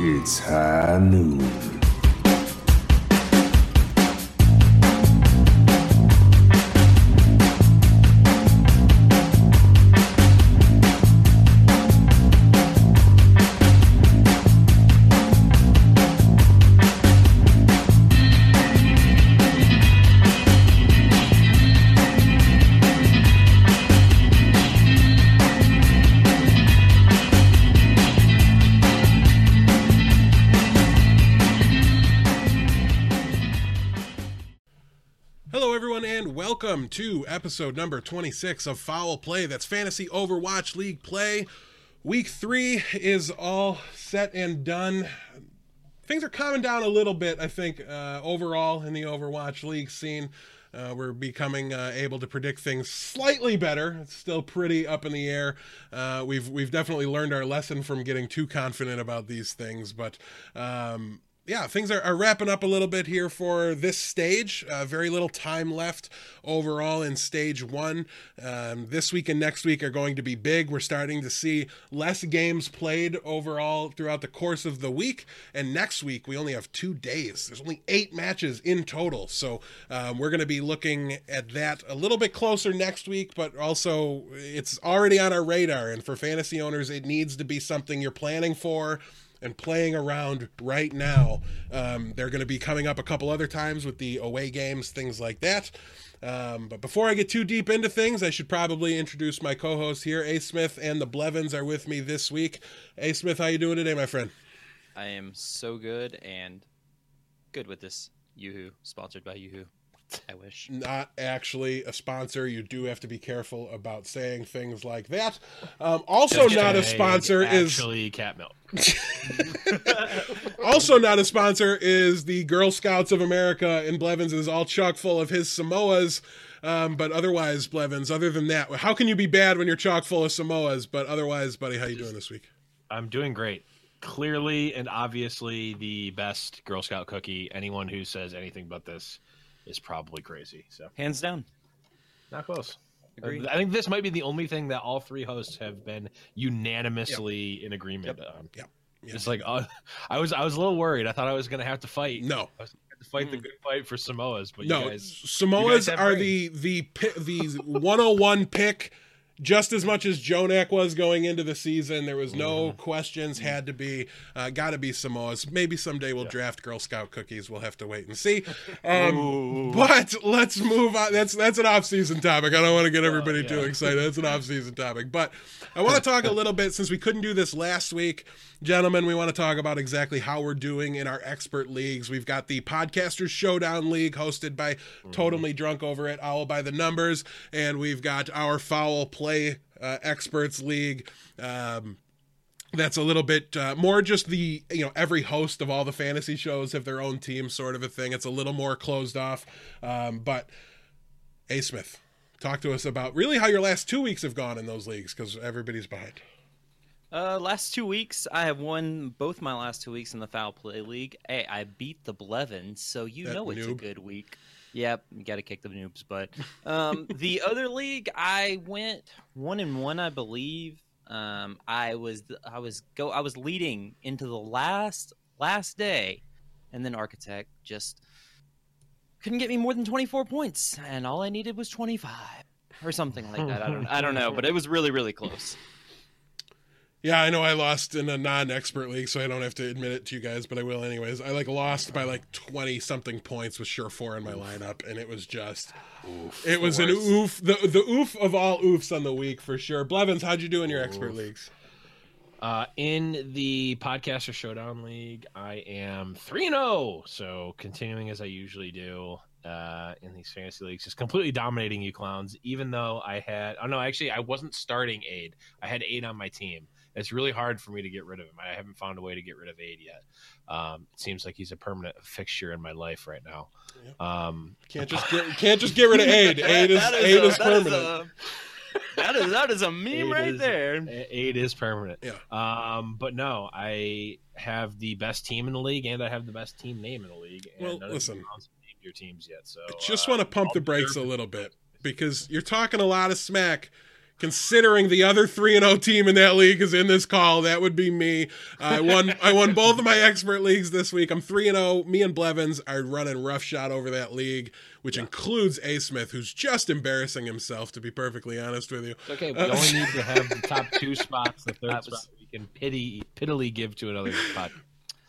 It's high noon. Episode number 26 of Foul Play. That's Fantasy Overwatch League Play. Week three is all set and done. Things are calming down a little bit, I think, uh, overall in the Overwatch League scene. Uh, we're becoming uh, able to predict things slightly better. It's still pretty up in the air. Uh, we've we've definitely learned our lesson from getting too confident about these things, but um, yeah, things are, are, wrapping up a little bit here for this stage. Uh, very little time left overall in stage one. Um, this week and next week are going to be big. We're starting to see less games played overall throughout the course of the week. And next week, we only have two days. There's only eight matches in total. So um, we're going to be looking at that a little bit closer next week, but also it's already on our radar. And for fantasy owners, it needs to be something you're planning for and playing around right now. Um, they're going to be coming up a couple other times with the away games, things like that. Um, but before I get too deep into things, I should probably introduce my co-hosts here. A Smith and the Blevins are with me this week. A Smith, how you doing today, my friend? I am so good and good with this YooHoo, sponsored by YooHoo. I wish. Not actually a sponsor. You do have to be careful about saying things like that. Um, also, Just not a say sponsor is actually cat milk. also not a sponsor is the Girl Scouts of America, and Blevins is all chock full of his Samoas. Um, but otherwise, Blevins, other than that, how can you be bad when you're chock full of Samoas? But otherwise, buddy, how you doing this week? I'm doing great. Clearly and obviously the best Girl Scout cookie. Anyone who says anything but this is probably crazy. So Hands down. not close. Agreed. I think this might be the only thing that all three hosts have been unanimously in agreement on. Yep. Yep. It's like uh, I was I was a little worried. I thought I was going to have to fight. No, I was gonna have to fight the good fight for Samoas, but no, you guys, Samoas have are brains. the the pi- the 101 pick. Just as much as Jonak was going into the season, there was no questions. Had to be, uh, got to be Samoas. Maybe someday we'll draft Girl Scout cookies. We'll have to wait and see. Um, but let's move on. That's that's an off-season topic. I don't want to get everybody too yeah. excited. That's an off-season topic. But I want to talk a little bit since we couldn't do this last week, gentlemen. We want to talk about exactly how we're doing in our expert leagues. We've got the Podcasters Showdown League hosted by Totally Drunk over at Owl by the Numbers, and we've got our Foul Play uh, Experts League. Um, that's a little bit uh, more just the you know every host of all the fantasy shows have their own team sort of a thing it's a little more closed off um, but a smith talk to us about really how your last two weeks have gone in those leagues because everybody's behind Uh, last two weeks, I have won both my last two weeks in the Foul Play League. Hey, I beat the Blevins, so you That know it's a good week. Yep, you got to kick the noobs. But um, the other league, I went one and one, I believe. Um, I was I was go I was leading into the last last day, and then Architect just couldn't get me more than twenty four points, and all I needed was twenty five or something like that. I don't I don't know, but it was really really close. Yeah i know i lost in a non-expert league so i don't have to admit it to you guys but i will anyways i like lost by like 20 something points with Surefour in my lineup and it was just oof, it was an oof the, the oof of all oofs on the week for sure blevins how'd you do in your expert leagues Uh, in the podcaster showdown league, I am three and zero. So continuing as I usually do uh, in these fantasy leagues, just completely dominating you clowns. Even though I had, oh no, actually I wasn't starting Aid. I had Aid on my team. It's really hard for me to get rid of him. I haven't found a way to get rid of Aid yet. Um, it seems like he's a permanent fixture in my life right now. Um, can't just get can't just get rid of aid aid is, That aid a- is that is permanent a- that is that is a meme Aid right is- there. A- Aid is permanent. Yeah. Um, but no, I have the best team in the league, and I have the best team name in the league. And Well, none of you listen. clowns have named your teams yet. So I just uh, want to pump I'll the brakes a little bit because you're talking a lot of smack considering the other 3 and 0 team in that league is in this call, that would be me. I won I won both of my expert leagues this week. I'm 3 and 0. Me and Blevins are running roughshod over that league, which yeah. includes A Smith who's just embarrassing himself to be perfectly honest with you. It's okay. We uh, only need to have the top 2 spots, the third spot we can pity pittily give to another spot.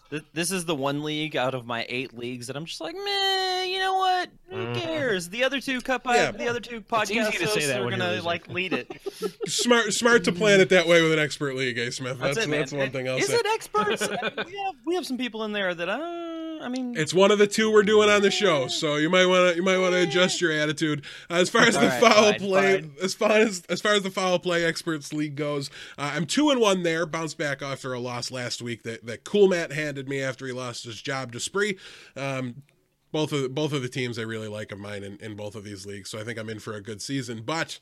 This is the one league out of my eight leagues that I'm just like, man, you know what? Who mm-hmm. cares? The other two cup, yeah. the other two podcast hosts are gonna like lead it. smart, smart to plan it that way with an expert league, A Smith. That's that's, it, that's one thing I'll is say. Is it experts? I mean, we have we have some people in there that uh, I mean, it's one of the two we're doing on the show, so you might want to you might want to adjust your attitude uh, as far as the right, foul fine, play. Fine. As far as as far as the foul play experts league goes, uh, I'm two and one there. Bounced back after a loss last week that that Cool Matt me after he lost his job to Spree. Um, both of both of the teams I really like of mine in, in both of these leagues, so I think I'm in for a good season. But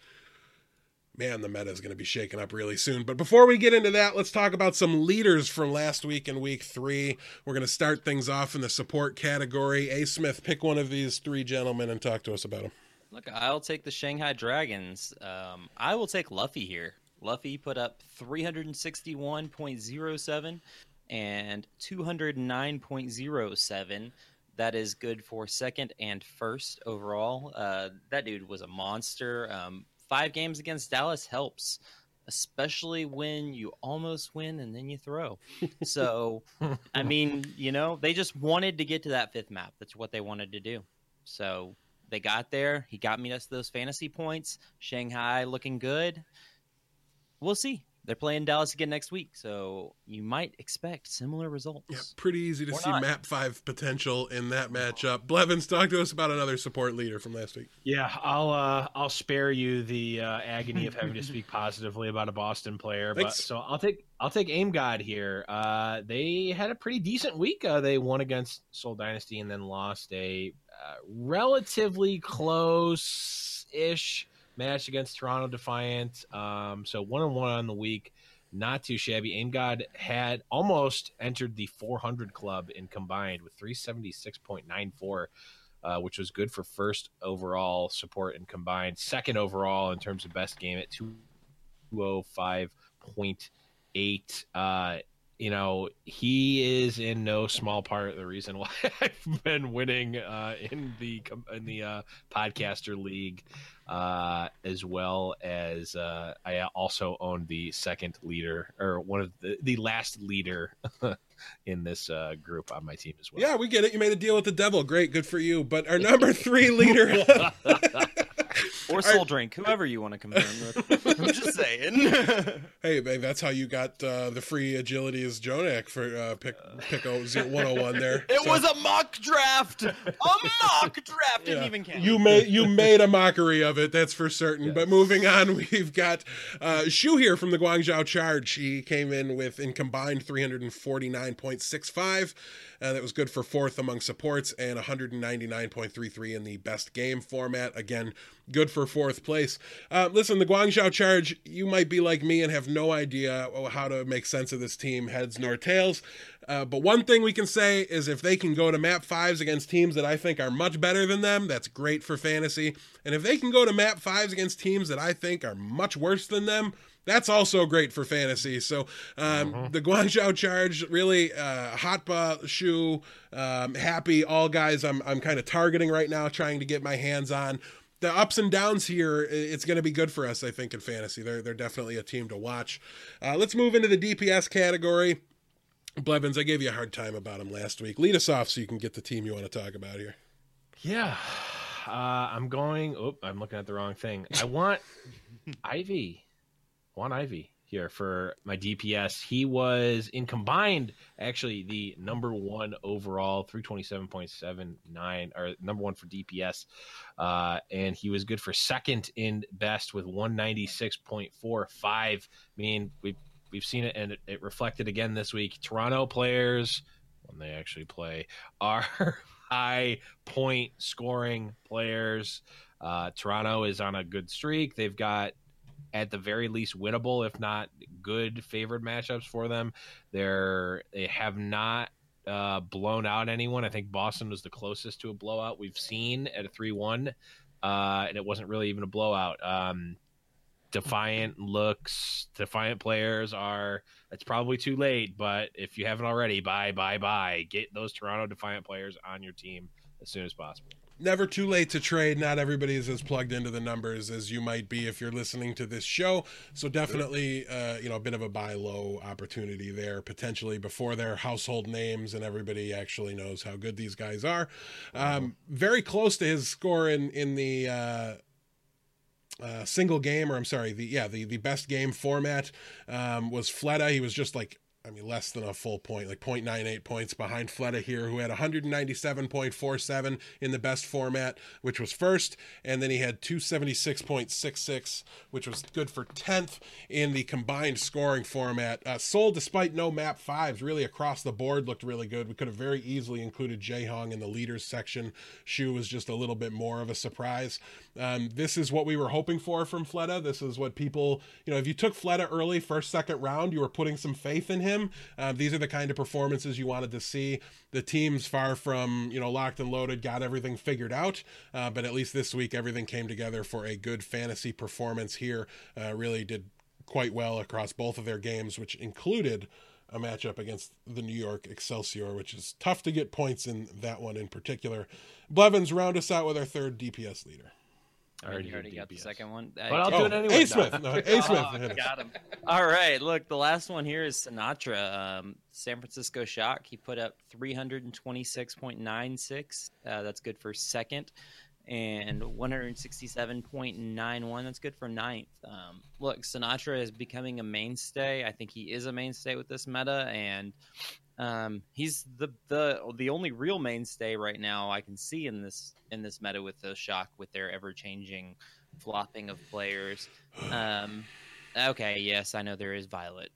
man, the meta is going to be shaken up really soon. But before we get into that, let's talk about some leaders from last week in week three. We're going to start things off in the support category. A Smith, pick one of these three gentlemen and talk to us about them. Look, I'll take the Shanghai Dragons. Um, I will take Luffy here. Luffy put up 361.07 and 209.07. That is good for second and first overall. Uh, that dude was a monster. Um, five games against Dallas helps, especially when you almost win and then you throw. So, I mean, you know, they just wanted to get to that fifth map. That's what they wanted to do. So they got there. He got me us those fantasy points. Shanghai looking good. We'll see they're playing Dallas again next week, so you might expect similar results. Yeah, pretty easy to or see not. map five potential in that matchup. Blevins, talk to us about another support leader from last week. Yeah, I'll uh, I'll spare you the uh, agony of having to speak positively about a Boston player, Thanks. but so I'll take I'll take Aim God here. Uh, they had a pretty decent week. Uh, they won against Seoul Dynasty and then lost a uh, relatively close ish match against Toronto Defiant. Um, so one on one on the week, not too shabby. Aim God had almost entered the 400 club in combined with 376.94. Uh, which was good for first overall support and combined, second overall in terms of best game at 205.8. Uh, you know, he is in no small part the reason why I've been winning uh, in the in the uh, podcaster league, uh, as well as uh, I also own the second leader or one of the the last leader in this uh, group on my team as well. Yeah, we get it. You made a deal with the devil. Great, good for you. But our number three leader. or soul drink, whoever you want to compare with. I'm just saying. hey, babe, that's how you got uh, the free agility as Jonak for uh, pick pick 101 there. It so. was a mock draft. A mock draft didn't yeah. even count. You made you made a mockery of it. That's for certain. Yes. But moving on, we've got uh, Shu here from the Guangzhou Charge. He came in with in combined 349.65. Uh, that was good for fourth among supports and 199.33 in the best game format. Again, good for fourth place. Uh, listen, the Guangzhou Charge, you might be like me and have no idea how to make sense of this team, heads nor tails. Uh, but one thing we can say is if they can go to map fives against teams that I think are much better than them, that's great for fantasy. And if they can go to map fives against teams that I think are much worse than them, that's also great for fantasy. So um, mm-hmm. the Guangzhou Charge really uh, Hotba Shu um, happy all guys. I'm I'm kind of targeting right now, trying to get my hands on. The ups and downs here, it's going to be good for us, I think, in fantasy. They're they're definitely a team to watch. Uh, let's move into the DPS category. Blevins, I gave you a hard time about him last week. Lead us off so you can get the team you want to talk about here. Yeah, uh, I'm going. Oh, I'm looking at the wrong thing. I want Ivy. I want Ivy here for my DPS. He was in combined actually the number one overall, 327.79, or number one for DPS. Uh, and he was good for second in best with 196.45. I mean, we've, we've seen it and it, it reflected again this week. Toronto players, when they actually play, are high point scoring players. Uh, Toronto is on a good streak. They've got at the very least winnable, if not good favored matchups for them. They're they have not uh, blown out anyone. I think Boston was the closest to a blowout we've seen at a three one, uh, and it wasn't really even a blowout. Um, Defiant looks, Defiant players are. It's probably too late, but if you haven't already, buy, buy, buy. Get those Toronto Defiant players on your team as soon as possible never too late to trade. Not everybody is as plugged into the numbers as you might be if you're listening to this show. So definitely, uh, you know, a bit of a buy low opportunity there potentially before their household names and everybody actually knows how good these guys are. Um, very close to his score in in the. Uh, uh, single game, or I'm sorry, the yeah, the the best game format um, was Fleta. He was just like I mean, less than a full point, like 0.98 points behind Fleta here, who had 197.47 in the best format, which was first. And then he had 276.66, which was good for 10th in the combined scoring format. Uh, despite no map fives, really across the board looked really good. We could have very easily included Jae Hong in the leaders section. Shu was just a little bit more of a surprise. Um, this is what we were hoping for from Fleta. This is what people, you know, if you took Fleta early, first, second round, you were putting some faith in him him. Uh, these are the kind of performances you wanted to see. The team's far from you know locked and loaded, got everything figured out, uh, but at least this week everything came together for a good fantasy performance here. Uh, really did quite well across both of their games, which included a matchup against the New York Excelsior, which is tough to get points in that one in particular. Blevins round us out with our third DPS leader. I already, already got the second one. But I'll oh, do it anyway. A Smith. No, A Smith. oh, got him. All right. Look, the last one here is Sinatraa. Um, San Francisco Shock. He put up 326.96. Uh, that's good for second. And 167.91. That's good for ninth. Um, look, Sinatraa is becoming a mainstay. I think he is a mainstay with this meta. And um, he's the the the only real mainstay right now I can see in this in this meta with the shock with their ever changing flopping of players. Um, okay, yes, I know there is Viol2t,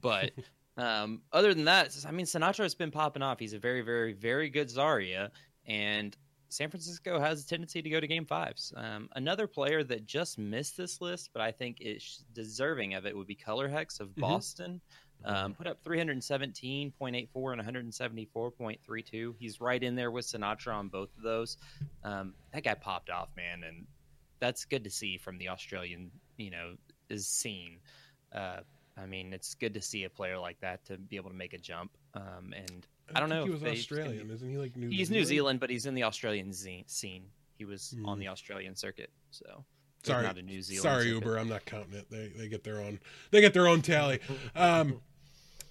but um, other than that, I mean, Sinatraa's been popping off. He's a very, very, very good Zarya, and San Francisco has a tendency to go to game fives. Um, another player that just missed this list, but I think is deserving of it, would be Colourhex of mm-hmm. Boston. Um, put up 317.84 and 174.32. He's right in there with Sinatraa on both of those. Um, that guy popped off, man, and that's good to see from the Australian, you know, is seen. Uh, I mean, it's good to see a player like that to be able to make a jump. Um, and I, I don't know. He was Australian, isn't he? Like New he's Zealand? New Zealand, but he's in the Australian scene. He was mm. on the Australian circuit, so sorry, not a New Zealand. Sorry, circuit. Uber, I'm not counting it. They they get their own they get their own tally. Um,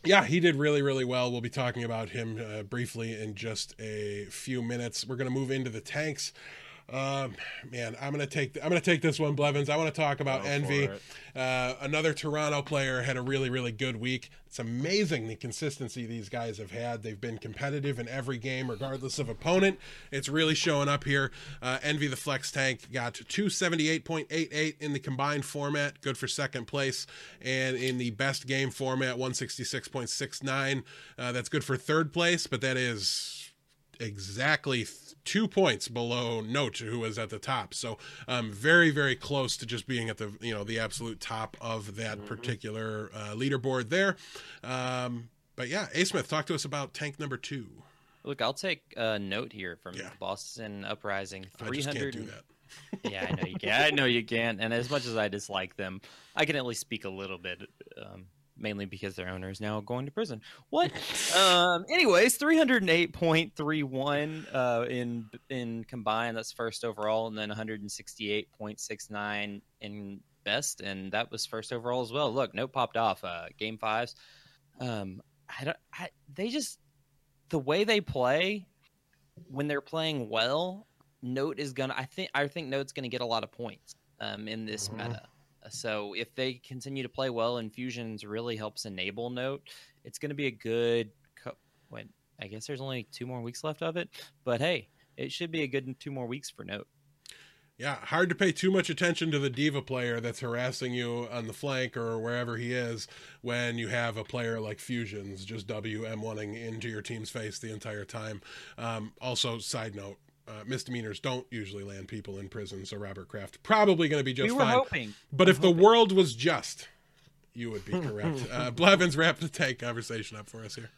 yeah, he did really, really well. We'll be talking about him uh, briefly in just a few minutes. We're going to move into the tanks. Um, man, I'm gonna take I'm gonna take this one, Blevins. I want to talk about Envy. Uh, another Toronto player had a really really good week. It's amazing the consistency these guys have had. They've been competitive in every game, regardless of opponent. It's really showing up here. Uh, Envy the flex tank got 278.88 in the combined format, good for second place, and in the best game format, 166.69. Uh, that's good for third place, but that is exactly two points below Note, who was at the top. So um, very, very close to just being at the you know the absolute top of that mm-hmm. particular uh, leaderboard there. Um, but yeah, A Smith, talk to us about tank number two. Look, I'll take a note here from yeah. Boston Uprising. Three hundred. yeah, I know you can. I know you can. And as much as I dislike them, I can at least speak a little bit. Um, mainly because their owner is now going to prison. What? um, anyways, three hundred and eight point three one uh, in in combined. That's first overall, and then one hundred and sixty eight point six nine in best, and that was first overall as well. Look, note popped off. Uh, game fives. Um, I don't. I, they just the way they play when they're playing well. Note is gonna. I think. I think Note's gonna get a lot of points um, in this mm-hmm. meta. So if they continue to play well, Infusions really helps enable Note. It's going to be a good. Co- when I guess there's only two more weeks left of it, but hey, it should be a good two more weeks for Note. Yeah, hard to pay too much attention to the diva player that's harassing you on the flank or wherever he is when you have a player like Fusions just WM1ing into your team's face the entire time. Um, also, side note, uh, misdemeanors don't usually land people in prison, so Robert Kraft probably going to be just we fine. Hoping. But I'm if hoping. the world was just, you would be correct. uh, Blevins, wrap the tank conversation up for us here.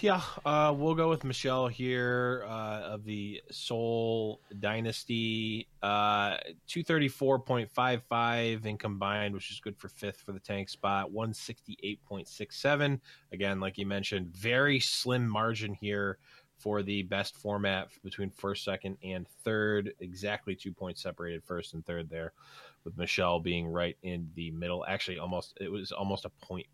Yeah, uh, we'll go with Michelle here uh, of the Seoul Dynasty. Uh, 234.55 in combined, which is good for fifth for the tank spot. 168.67. Again, like you mentioned, very slim margin here for the best format between first, second, and third. Exactly two points separated first and third there, with Michelle being right in the middle. Actually, almost it was almost a point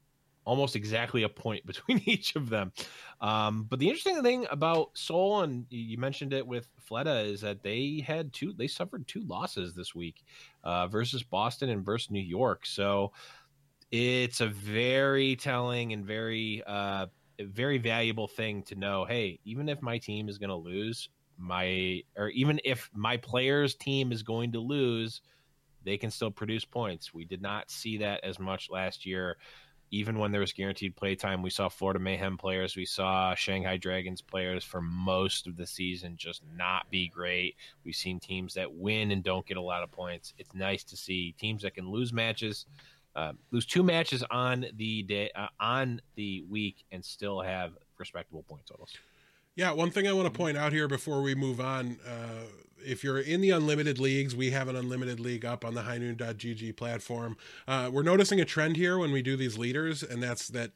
almost exactly a point between each of them. Um, but the interesting thing about Seoul, and you mentioned it with Fleta, is that they had two, they suffered two losses this week uh, versus Boston and versus New York. So it's a very telling and very, uh, very valuable thing to know. Hey, even if my team is going to lose, my or even if my players' team is going to lose, they can still produce points. We did not see that as much last year even when there was guaranteed playtime, we saw Florida Mayhem players, we saw Shanghai Dragons players for most of the season just not be great. We've seen teams that win and don't get a lot of points. It's nice to see teams that can lose matches, uh, lose two matches on the day uh, on the week, and still have respectable point totals. Yeah, one thing I want to point out here before we move on, uh, if you're in the unlimited leagues, we have an unlimited league up on the highnoon.gg platform. Uh, we're noticing a trend here when we do these leaders, and that's that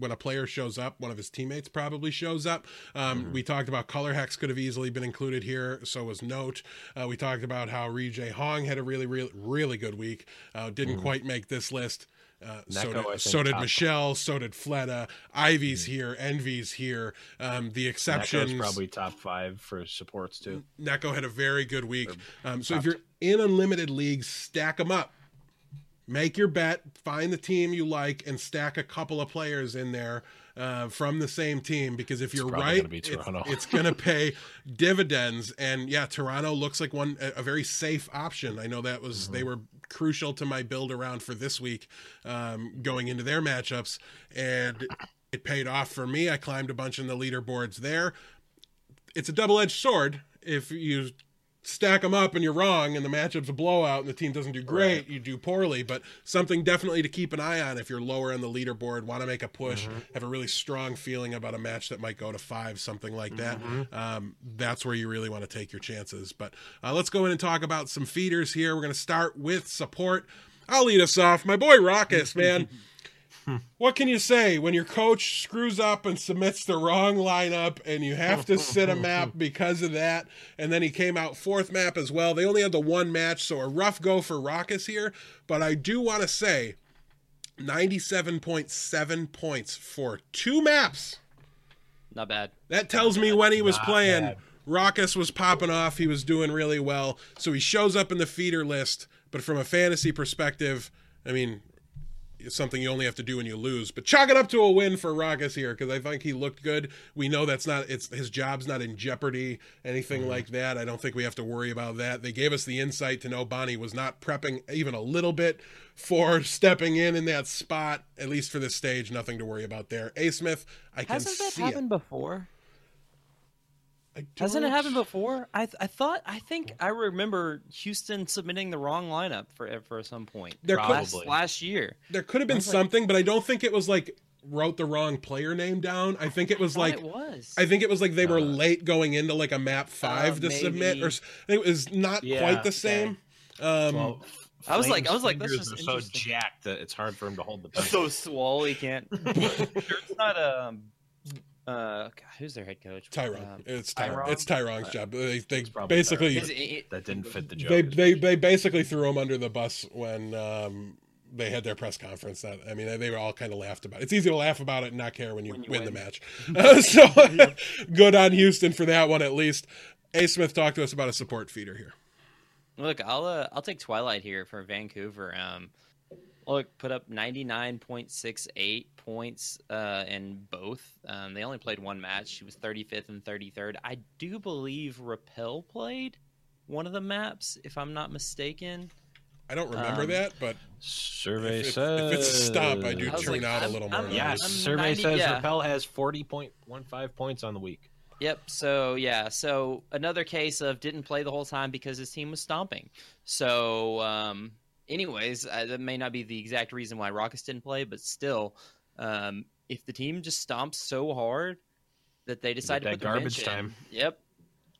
when a player shows up, one of his teammates probably shows up. Um, mm-hmm. We talked about Colourhex could have easily been included here. So was note. Uh, we talked about how Ryujehong had a really, really, really good week. Uh, didn't mm-hmm. quite make this list. Uh, so, did, so did Michelle. So did Fleta. Ivy's mm-hmm. here. Envy's here. Um, the exceptions probably top five for supports too. Neko had a very good week. Um, so if you're in unlimited leagues, stack them up. Make your bet. Find the team you like and stack a couple of players in there uh, from the same team because if you're right, it's, it's going to pay dividends. And yeah, Toronto looks like one a, a very safe option. I know that was mm-hmm. they were crucial to my build around for this week um, going into their matchups, and it paid off for me. I climbed a bunch in the leaderboards there. It's a double edged sword if you stack them up and you're wrong and the matchup's a blowout and the team doesn't do great, right. you do poorly. But something definitely to keep an eye on if you're lower on the leaderboard, want to make a push, mm-hmm. have a really strong feeling about a match that might go to five, something like that. Mm-hmm. Um, that's where you really want to take your chances. But uh, let's go in and talk about some feeders here. We're going to start with support. I'll lead us off. My boy Rawkus, man. what can you say when your coach screws up and submits the wrong lineup and you have to sit a map because of that? And then he came out fourth map as well. They only had the one match, so a rough go for Rawkus here. But I do want to say 97.7 points for two maps. Not bad. That tells me when he was Not playing, bad. Rawkus was popping off. He was doing really well. So he shows up in the feeder list. But from a fantasy perspective, I mean, something you only have to do when you lose. But chalk it up to a win for Rawkus here because I think he looked good. We know that's not it's his job's not in jeopardy, anything mm-hmm. like that. I don't think we have to worry about that. They gave us the insight to know Bani was not prepping even a little bit for stepping in in that spot. At least for this stage, nothing to worry about there. A Smith, I can Hasn't that see happened it. before? Hasn't it happened before? I I thought I think I remember Houston submitting the wrong lineup for for some point. There last, last year. There could have been something, like, but I don't think it was like wrote the wrong player name down. I think it was like it was. I think it was like they uh, were late going into like a map uh, five uh, to maybe. submit, or it was not yeah, quite the same. Okay. Um, well, I was like, I was like, that's just so jacked that it's hard for him to hold the pen. so swole, he can't. sure, it's not um uh, God, who's their head coach? Tyrone. Um, it's Tyrone. It's Tyrone's uh, job. They, they basically it, that didn't fit the joke. They, they they basically threw him under the bus when um, they had their press conference. That I mean, they, they were all kind of laughed about. It. It's easy to laugh about it and not care when you, when you win, win, the match. uh, so good on Houston for that one at least. A Smith talked to us about a support feeder here. Look, I'll uh, I'll take Twilight here for Vancouver. Um, look, put up 99.68 points uh, in both. Um, they only played one match. She was 35th and 33rd. I do believe Rapel played one of the maps, if I'm not mistaken. I don't remember um, that, but survey if, says if, it's a stop, I do I tune like, out I'm, a little more. Yeah, survey 90, says yeah. Rapel has 40.15 points on the week. Yep. So yeah. So another case of didn't play the whole time because his team was stomping. So um, anyways, uh, that may not be the exact reason why Rawkus didn't play, but still, um, if the team just stomps so hard that they decide to that put garbage bench in, time. Yep,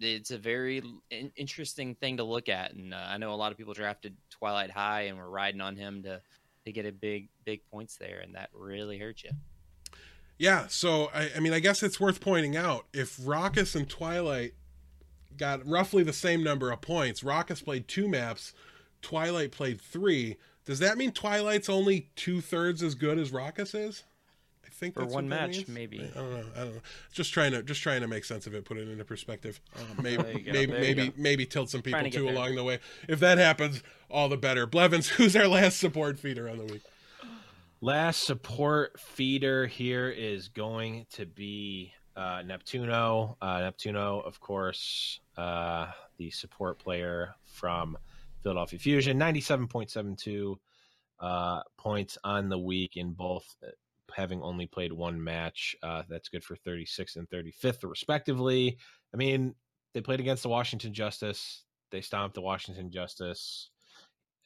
it's a very in- interesting thing to look at, and uh, I know a lot of people drafted Twilight High and were riding on him to to get a big big points there, and that really hurt you. Yeah, so I, I mean, I guess it's worth pointing out if Rawkus and Twilight got roughly the same number of points, Rawkus played two maps, Twilight played three. Does that mean Twilight's only two thirds as good as Rawkus is? I think For that's one what that match, means. maybe. I don't know. I don't know. Just trying to just trying to make sense of it, put it into perspective. Uh, maybe There maybe maybe maybe tilt some people to too there. along the way. If that happens, all the better. Blevins, who's our last support feeder on the week? Last support feeder here is going to be uh, Neptuno. Uh, Neptuno, of course, uh, the support player from Philadelphia Fusion, 97.72 uh, points on the week in both, uh, having only played one match. Uh, that's good for 36th and 35th, respectively. I mean, they played against the Washington Justice. They stomped the Washington Justice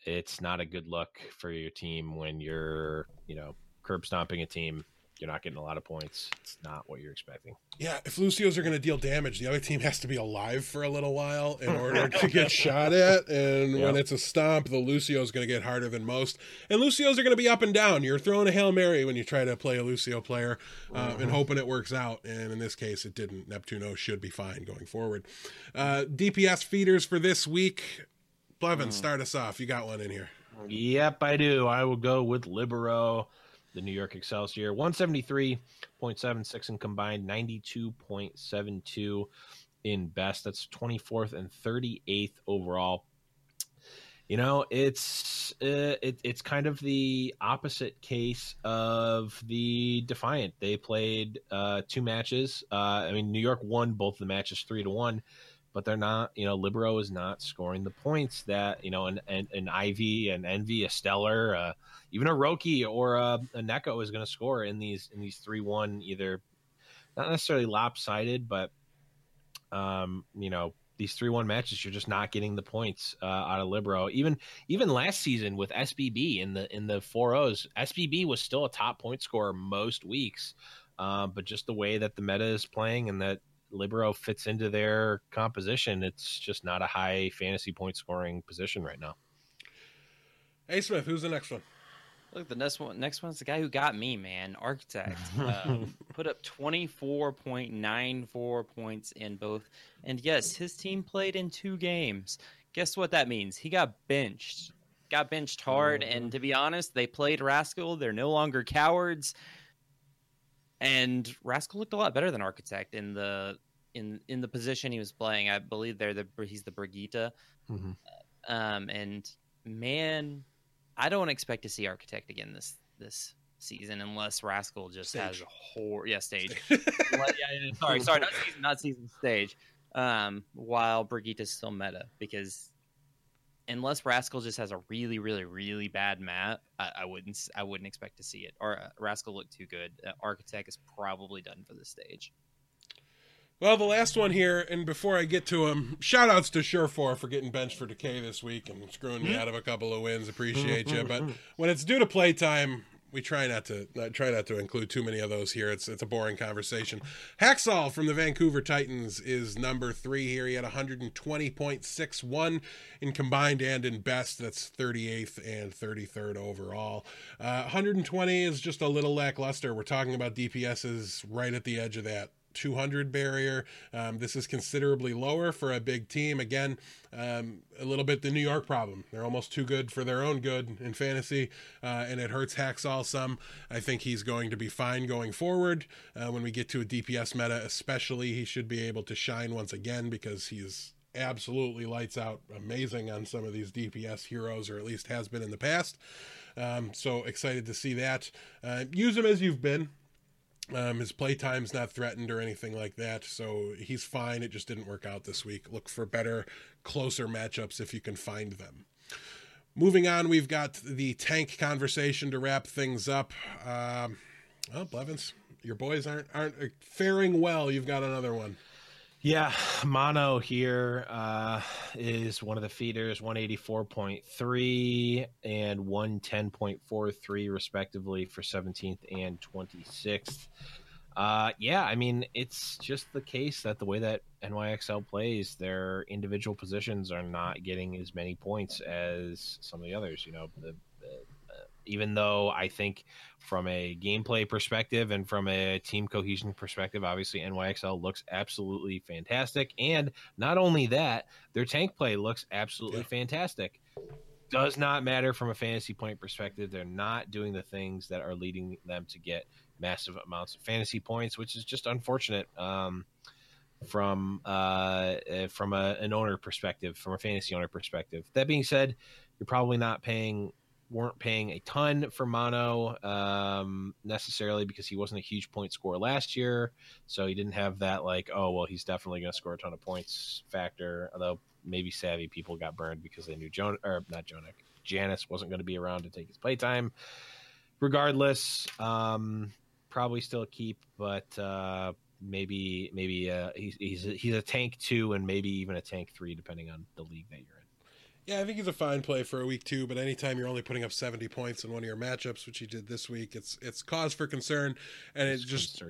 it's not a good look for your team when you're, you know, curb stomping a team. You're not getting a lot of points. It's not what you're expecting. Yeah, if Lucio's are going to deal damage, the other team has to be alive for a little while in order to get shot at. And when it's a stomp, the Lucio's going to get harder than most. And Lucio's are going to be up and down. You're throwing a Hail Mary when you try to play a Lucio player uh, and hoping it works out. And in this case, it didn't. Neptuno should be fine going forward. Uh, DPS feeders for this week. Blevin, start us off. You got one in here. Yep, I do. I will go with Libero, the New York Excelsior, 173.76 in combined, 92.72 in best. That's 24th and 38th overall. You know, it's uh, it, it's kind of the opposite case of the Defiant. They played uh, two matches. Uh, I mean, New York won both the matches three to one, but they're not. You know, Libero is not scoring the points that you know an an, an Ivy, an Envy, a Stellar, uh, even a Roki or a, a Neko is going to score in these in these three one either not necessarily lopsided, but um, you know these three one matches you're just not getting the points uh, out of Libero. Even even last season with SBB in the in the four O's, SBB was still a top point scorer most weeks, um, but just the way that the meta is playing and that Libero fits into their composition, it's just not a high fantasy point scoring position right now. Hey, Smith, who's the next one? Look, the next one. Next one's the guy who got me, man. Architect um, put up twenty four point nine four points in both, and yes, his team played in two games. Guess what that means? He got benched. Got benched hard, and to be honest, they played Rascal. They're no longer cowards, and Rascal looked a lot better than Architect in the in in the position he was playing. I believe they're the he's the Brigitte. Um, and man, I don't expect to see Architect again this this season unless Rascal just has a Stage. whole yeah stage. Well, yeah, yeah, sorry, sorry, not season, not season stage. Um, while Brigitte's still meta because unless Rascal just has a really, really, really bad map, I, I wouldn't I wouldn't expect to see it. Or uh, Rascal looked too good. Uh, Architect is probably done for this stage. Well, the last one here, and before I get to him, shout outs to Surefour for getting benched for Decay this week and screwing me out of a couple of wins. Appreciate you. But when it's due to playtime, we try not to not, try not to include too many of those here. It's it's a boring conversation. Haksal from the Vancouver Titans is number three here. He had 120.61 in combined and in best. That's 38th and 33rd overall. Uh, 120 is just a little lackluster. We're talking about DPSs right at the edge of that 200 barrier. Um, this is considerably lower for a big team. Again, um, a little bit the New York problem. They're almost too good for their own good in fantasy, uh, and it hurts Haksal some. I think he's going to be fine going forward. Uh, when we get to a DPS meta, especially, he should be able to shine once again because he's absolutely lights out amazing on some of these DPS heroes, or at least has been in the past. Um, so excited to see that. Uh, use him as you've been. Um, his playtime's not threatened or anything like that, so he's fine. It just didn't work out this week. Look for better, closer matchups if you can find them. Moving on, we've got the tank conversation to wrap things up. Um, well, Blevins, your boys aren't aren't faring well. You've got another one. Yeah, Mano here uh, is one of the feeders, 184.3 and 110.43, respectively, for 17th and 26th. Uh, yeah, I mean, it's just the case that the way that NYXL plays, their individual positions are not getting as many points as some of the others. You know, the, even though I think from a gameplay perspective and from a team cohesion perspective, obviously NYXL looks absolutely fantastic. And not only that, their tank play looks absolutely yeah. fantastic. Does not matter from a fantasy point perspective. They're not doing the things that are leading them to get massive amounts of fantasy points, which is just unfortunate um, from uh, from a, an owner perspective, from a fantasy owner perspective. That being said, you're probably not paying weren't paying a ton for Mano um, necessarily because he wasn't a huge point scorer last year, so he didn't have that like oh well he's definitely going to score a ton of points factor. Although maybe savvy people got burned because they knew Joan or not Jonik Janus wasn't going to be around to take his playtime. Regardless, um, probably still keep, but uh, maybe maybe uh, he's he's a, he's a tank two and maybe even a tank three depending on the league that you're. Yeah, I think he's a fine play for a week two, but anytime you're only putting up 70 points in one of your matchups, which he did this week, it's it's cause for concern, and it's, just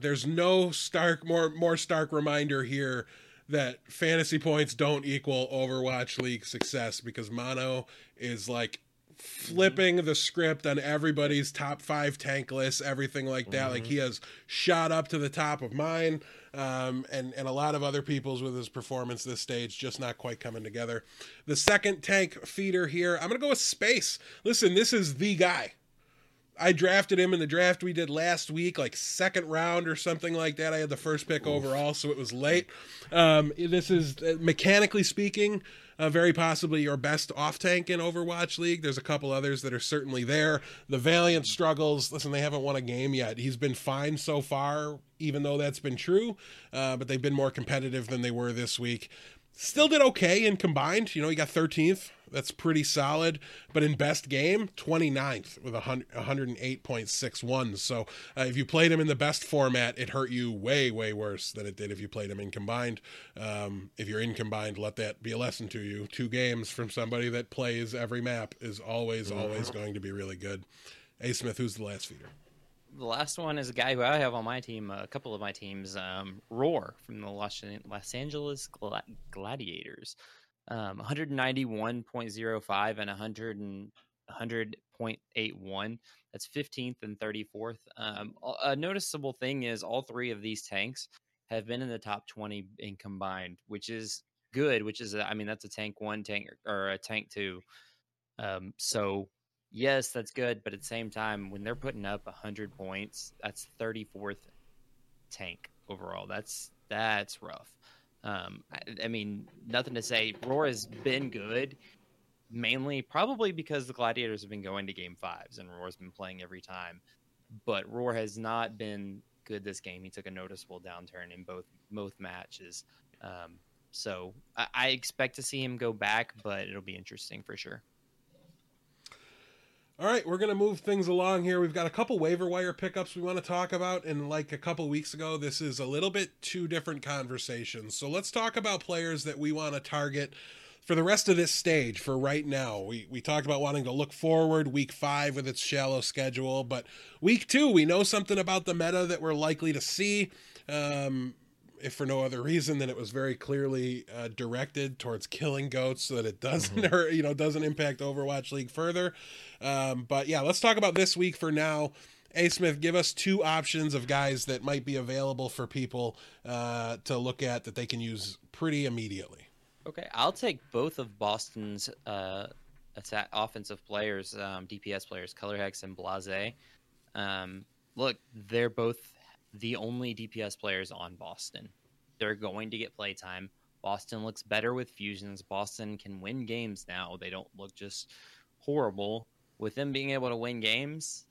there's no stark more more stark reminder here that fantasy points don't equal Overwatch League success because Mano is like flipping the script on everybody's top five tank lists, everything like that. Mm-hmm. Like he has shot up to the top of mine, um, and and a lot of other people's with his performance this stage, just not quite coming together. The second tank feeder here, I'm gonna go with Space. Listen, this is the guy. I drafted him in the draft we did last week, like second round or something like that. I had the first pick Oof. overall, so it was late. Um, this is uh, mechanically speaking, uh, very possibly your best off tank in Overwatch League. There's a couple others that are certainly there. The Valiant struggles. Listen, they haven't won a game yet. He's been fine so far, even though that's been true, uh, but they've been more competitive than they were this week. Still did okay in combined. You know, he got 13th that's pretty solid. But in best game, 29th with 108.61. So uh, if you played him in the best format, it hurt you way, way worse than it did if you played him in combined. Um, if you're in combined, let that be a lesson to you. Two games from somebody that plays every map is always, mm-hmm. always going to be really good. A Smith, who's the last feeder? the last one is a guy who I have on my team, a couple of my teams, um, Roar from the Los, Angeles Gladiators um, 191.05 and 100 and 100.81. That's 15th and 34th. Um, a noticeable thing is all three of these tanks have been in the top 20 in combined, which is good. Which is, I mean, that's a tank one, tank or a tank two. Um, so yes, that's good. But at the same time, when they're putting up 100 points, that's 34th tank overall. That's that's rough. Um, I, I, mean, nothing to say. Roar has been good, mainly probably because the Gladiators have been going to game fives and Roar's been playing every time. But Roar has not been good this game. He took a noticeable downturn in both both matches. Um, so I, I expect to see him go back, but it'll be interesting for sure. All right, we're going to move things along here. We've got a couple waiver wire pickups we want to talk about. And like a couple weeks ago, this is a little bit two different conversations. So let's talk about players that we want to target for the rest of this stage for right now. We, we talked about wanting to look forward week five with its shallow schedule, but week two, we know something about the meta that we're likely to see. Um, if for no other reason than it was very clearly uh, directed towards killing goats so that it doesn't mm-hmm. hurt, you know, doesn't impact Overwatch League further. Um, but yeah, let's talk about this week for now. A Smith, give us two options of guys that might be available for people uh, to look at that they can use pretty immediately. Okay, I'll take both of Boston's uh, attack offensive players, um, DPS players, Colourhex and Blase. Um, look, they're both the only DPS players on Boston. They're going to get playtime. Boston looks better with fusions. Boston can win games now. They don't look just horrible. With them being able to win games,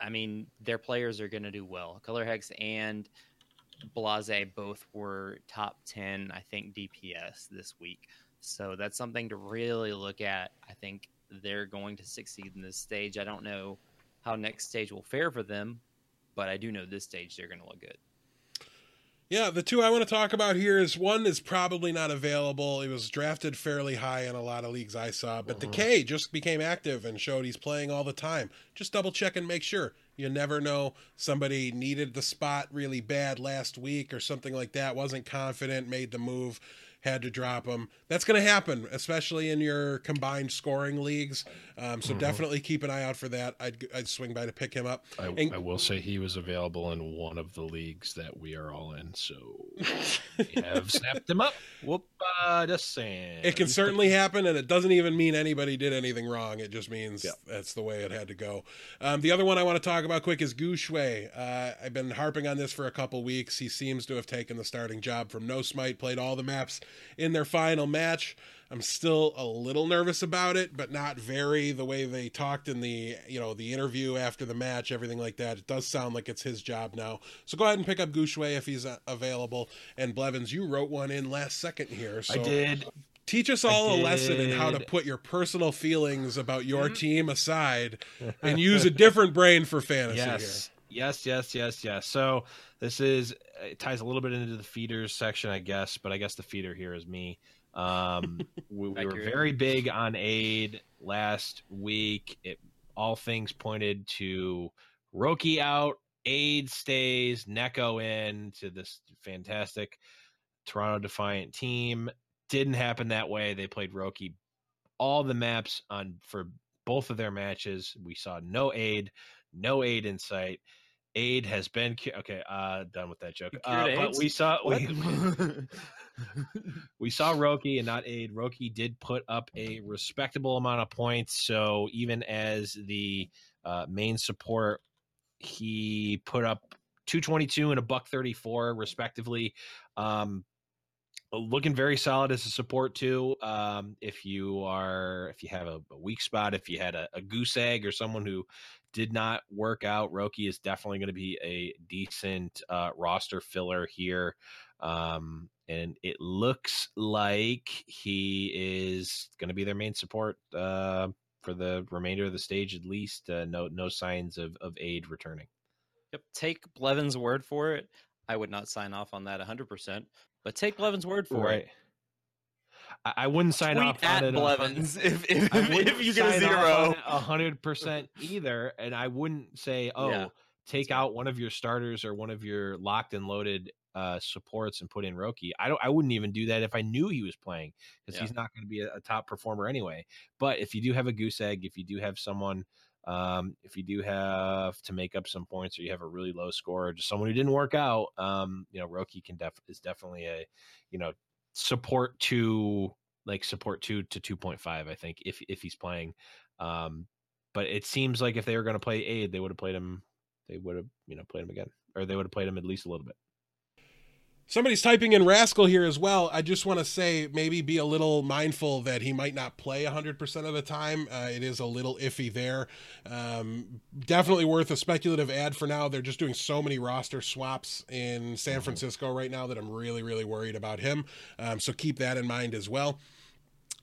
I mean, their players are going to do well. Colourhex and Blase both were top 10, I think, DPS this week. So that's something to really look at. I think they're going to succeed in this stage. I don't know how next stage will fare for them, but I do know this stage they're going to look good. Yeah, the two I want to talk about here is one is probably not available. It was drafted fairly high in a lot of leagues I saw, but Mhm. Decay just became active and showed he's playing all the time. Just double check and make sure. You never know. Somebody needed the spot really bad last week or something like that, wasn't confident, made the move, had to drop him. That's going to happen, especially in your combined scoring leagues. Um, so Mhm. definitely keep an eye out for that. I'd, I'd swing by to pick him up. I, And- I will say he was available in one of the leagues that we are all in, so we have snapped him up. Whoop! Uh, just saying. It can certainly happen, and it doesn't even mean anybody did anything wrong. It just means Yeah. that's the way it had to go. Um, the other one I want to talk about quick is Guxue. Uh, I've been harping on this for a couple weeks. He seems to have taken the starting job from NoSmite, played all the maps in their final match. I'm still a little nervous about it, but not very. The way they talked in the you know the interview after the match, everything like that, it does sound like it's his job now. So go ahead and pick up Gu if he's uh, available. And Blevins, you wrote one in last second here. So I did. Teach us all a lesson in how to put your personal feelings about your team aside and use a different brain for fantasy Yes. Yes, yes, yes, yes. So this is it ties a little bit into the feeders section, I guess, but I guess the feeder here is me. Um, we, we were very big on aid last week. It all things pointed to Roki out, aid stays, Neko in to this fantastic Toronto Defiant team. Didn't happen that way. They played Roki all the maps on for both of their matches. We saw no aid, no aid in sight. Aid has been cu- okay. Uh, done with that joke. Uh, but we saw we, we saw Roki and not Aid. Roki did put up a respectable amount of points. So even as the uh, main support, he put up 222 and a buck 34 respectively. Um, looking very solid as a support too. Um, if you are, if you have a, a weak spot, if you had a, a goose egg or someone who did not work out, Roki is definitely going to be a decent uh, roster filler here. Um, and it looks like he is going to be their main support uh, for the remainder of the stage, at least. Uh, no, no signs of, of aid returning. Yep. Take Blevin's word for it. I would not sign off on that 100%, but take Blevin's word for it. I, I wouldn't sign Tweet off at on it. Blevins if, if, if you get a zero. a hundred percent either, and I wouldn't say, "Oh, Yeah, take out one of your starters or one of your locked and loaded uh, supports and put in Roki." I don't. I wouldn't even do that if I knew he was playing because Yeah. he's not going to be a, a top performer anyway. But if you do have a goose egg, if you do have someone, um, if you do have to make up some points, or you have a really low score, or just someone who didn't work out, um, you know, Roki can def is definitely a, you know, support to like support two to two point five. I think if if he's playing. Um, but it seems like if they were going to play aid, they would have played him. They would have, you know, played him again, or they would have played him at least a little bit. Somebody's typing in Rascal here as well. I just want to say maybe be a little mindful that he might not play 100% of the time. Uh, it is a little iffy there. Um, definitely worth a speculative ad for now. They're just doing so many roster swaps in San Francisco right now that I'm really, really worried about him. Um, so keep that in mind as well.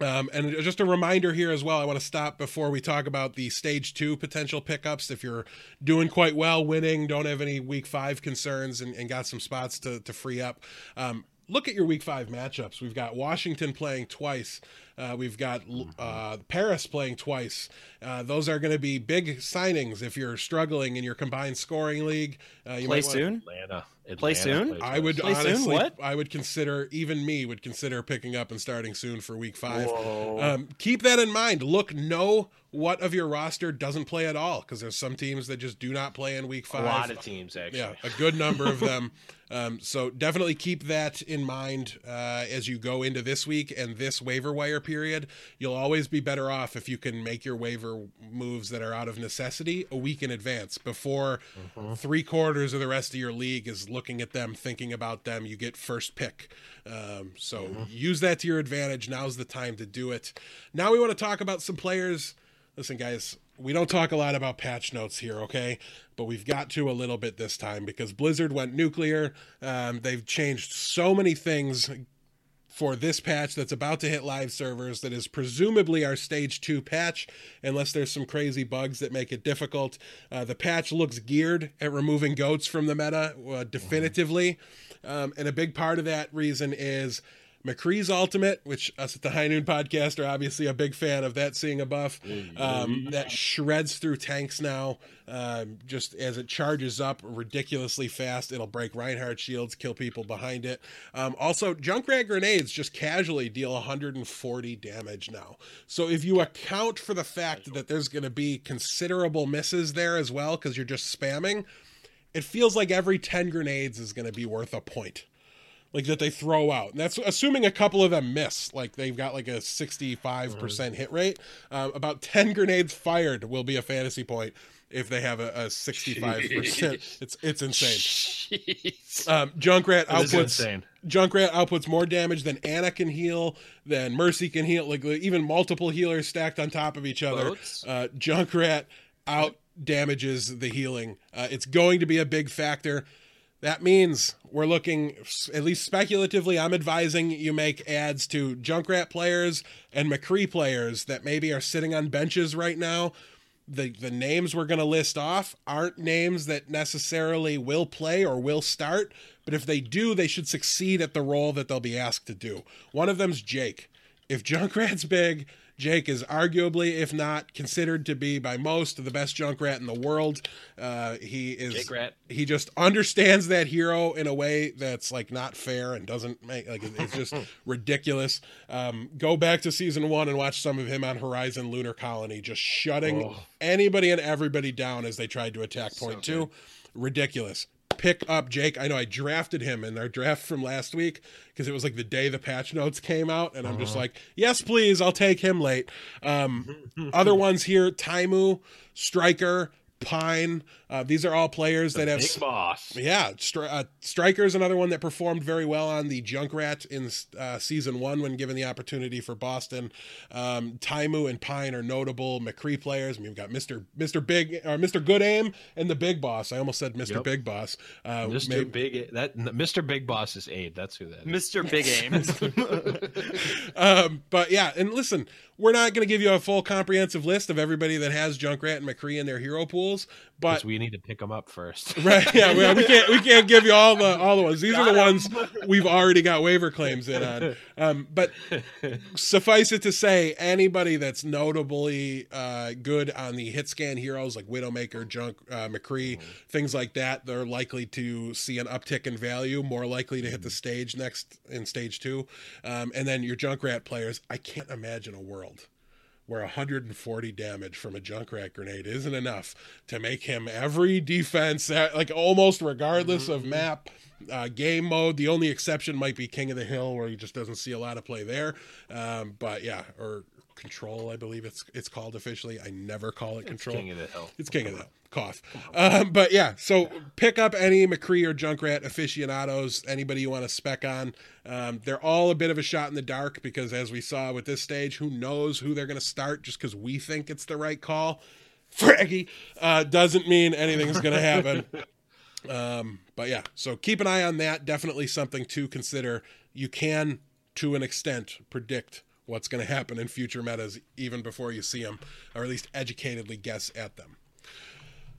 Um, and just a reminder here as well, I want to stop before we talk about the stage two potential pickups. If you're doing quite well, winning, don't have any week five concerns, and, and got some spots to, to free up, um, look at your week five matchups. We've got Washington playing twice. Uh, we've got uh, Paris playing twice. Uh, those are going to be big signings if you're struggling in your combined scoring league. Uh, you Play might wanna- soon? Atlanta, Atlanta Play soon? I would Play soon? honestly, What? I would consider, even me would consider picking up and starting soon for week five. Um, keep that in mind. Look, know what of your roster doesn't play at all because there's some teams that just do not play in week five. a five. lot of teams actually. Yeah, a good number of them. Um, so definitely keep that in mind uh, as you go into this week and this waiver wire period. You'll always be better off if you can make your waiver moves that are out of necessity a week in advance before three quarters of the rest of your league is looking at them, thinking about them. You get first pick. Um, so use that to your advantage. Now's the time to do it. Now we want to talk about some players. Listen, guys, we don't talk a lot about patch notes here, okay? But we've got to a little bit this time because Blizzard went nuclear. Um, they've changed so many things for this patch that's about to hit live servers that is presumably our stage 2 patch unless there's some crazy bugs that make it difficult. Uh, the patch looks geared at removing goats from the meta uh, definitively. Um, and a big part of that reason is McCree's Ultimate, which us at the High Noon Podcast are obviously a big fan of that seeing a buff um, that shreds through tanks now. Um, just as it charges up ridiculously fast, it'll break Reinhardt shields, kill people behind it. Um, also, Junkrat grenades just casually deal 140 damage now. So if you account for the fact that there's going to be considerable misses there as well, because you're just spamming, it feels like every 10 grenades is going to be worth a point like that they throw out. And that's assuming a couple of them miss. Like they've got like a 65% hit rate. Um, about 10 grenades fired will be a fantasy point if they have a, a 65%. It's it's insane. Jeez. Um, Junkrat outputs. Junkrat outputs more damage than Ana can heal, than Mercy can heal. Like even multiple healers stacked on top of each other. Uh, Junkrat out damages the healing. Uh, it's going to be a big factor. That means we're looking, at least speculatively, I'm advising you make ads to Junkrat players and McCree players that maybe are sitting on benches right now. The, the names we're going to list off aren't names that necessarily will play or will start, but if they do, they should succeed at the role that they'll be asked to do. One of them's Jake. If Junkrat's big, Jake is arguably, if not considered to be by most, the best Junkrat in the world. Uh, he is Jake Rat. he just understands that hero in a way that's like not fair and doesn't make like it's just ridiculous. Um, go back to season one and watch some of him on Horizon Lunar Colony, just shutting Oh. anybody and everybody down as they tried to attack point two. Ridiculous. Pick up Jake. I know I drafted him in our draft from last week because it was like the day the patch notes came out, and I'm just like, yes, please, I'll take him late. Um, other ones here: Taimu, Striker, Pine. Uh, these are all players that have Big boss. yeah, Stri- uh, Striker's another one that performed very well on the Junkrat in uh, season one when given the opportunity for Boston. Um, Taimu and Pine are notable McCree players. I mean, we've got Mister Mister Big or Mister Good Aim and the Big Boss. I almost said Mister Yep. Big Boss. Uh, Mr. maybe- Big that Mr. Big Boss is Abe. That's who that is. Mr. Big Aim. um, but yeah, and listen, we're not going to give you a full comprehensive list of everybody that has Junkrat and McCree in their hero pools, but we need to pick them up first. Right. Yeah. We, we can't. We can't give you all the all the ones. These are the ones we've already got waiver claims in on. Um, but suffice it to say, anybody that's notably uh, good on the hit scan heroes like Widowmaker, Junk, uh, McCree, things like that, they're likely to see an uptick in value. More likely to hit the stage next in stage two. Um, and then your Junkrat players. I can't imagine a world where 140 damage from a Junkrat grenade isn't enough to make him every defense, uh, like almost regardless of map, uh, game mode. The only exception might be King of the Hill, where he just doesn't see a lot of play there. Um, but yeah, or Control, I believe it's it's called officially. I never call it Control. King of the Hill. It's King of the Hill. Cough. Um, but yeah, so pick up any McCree or Junkrat aficionados, anybody you want to spec on. Um, they're all a bit of a shot in the dark because, as we saw with this stage, who knows who they're going to start just because we think it's the right call. Fraggy uh, doesn't mean anything's going to happen. Um, but yeah, so keep an eye on that. Definitely something to consider. You can, to an extent, predict what's going to happen in future metas even before you see them, or at least educatedly guess at them.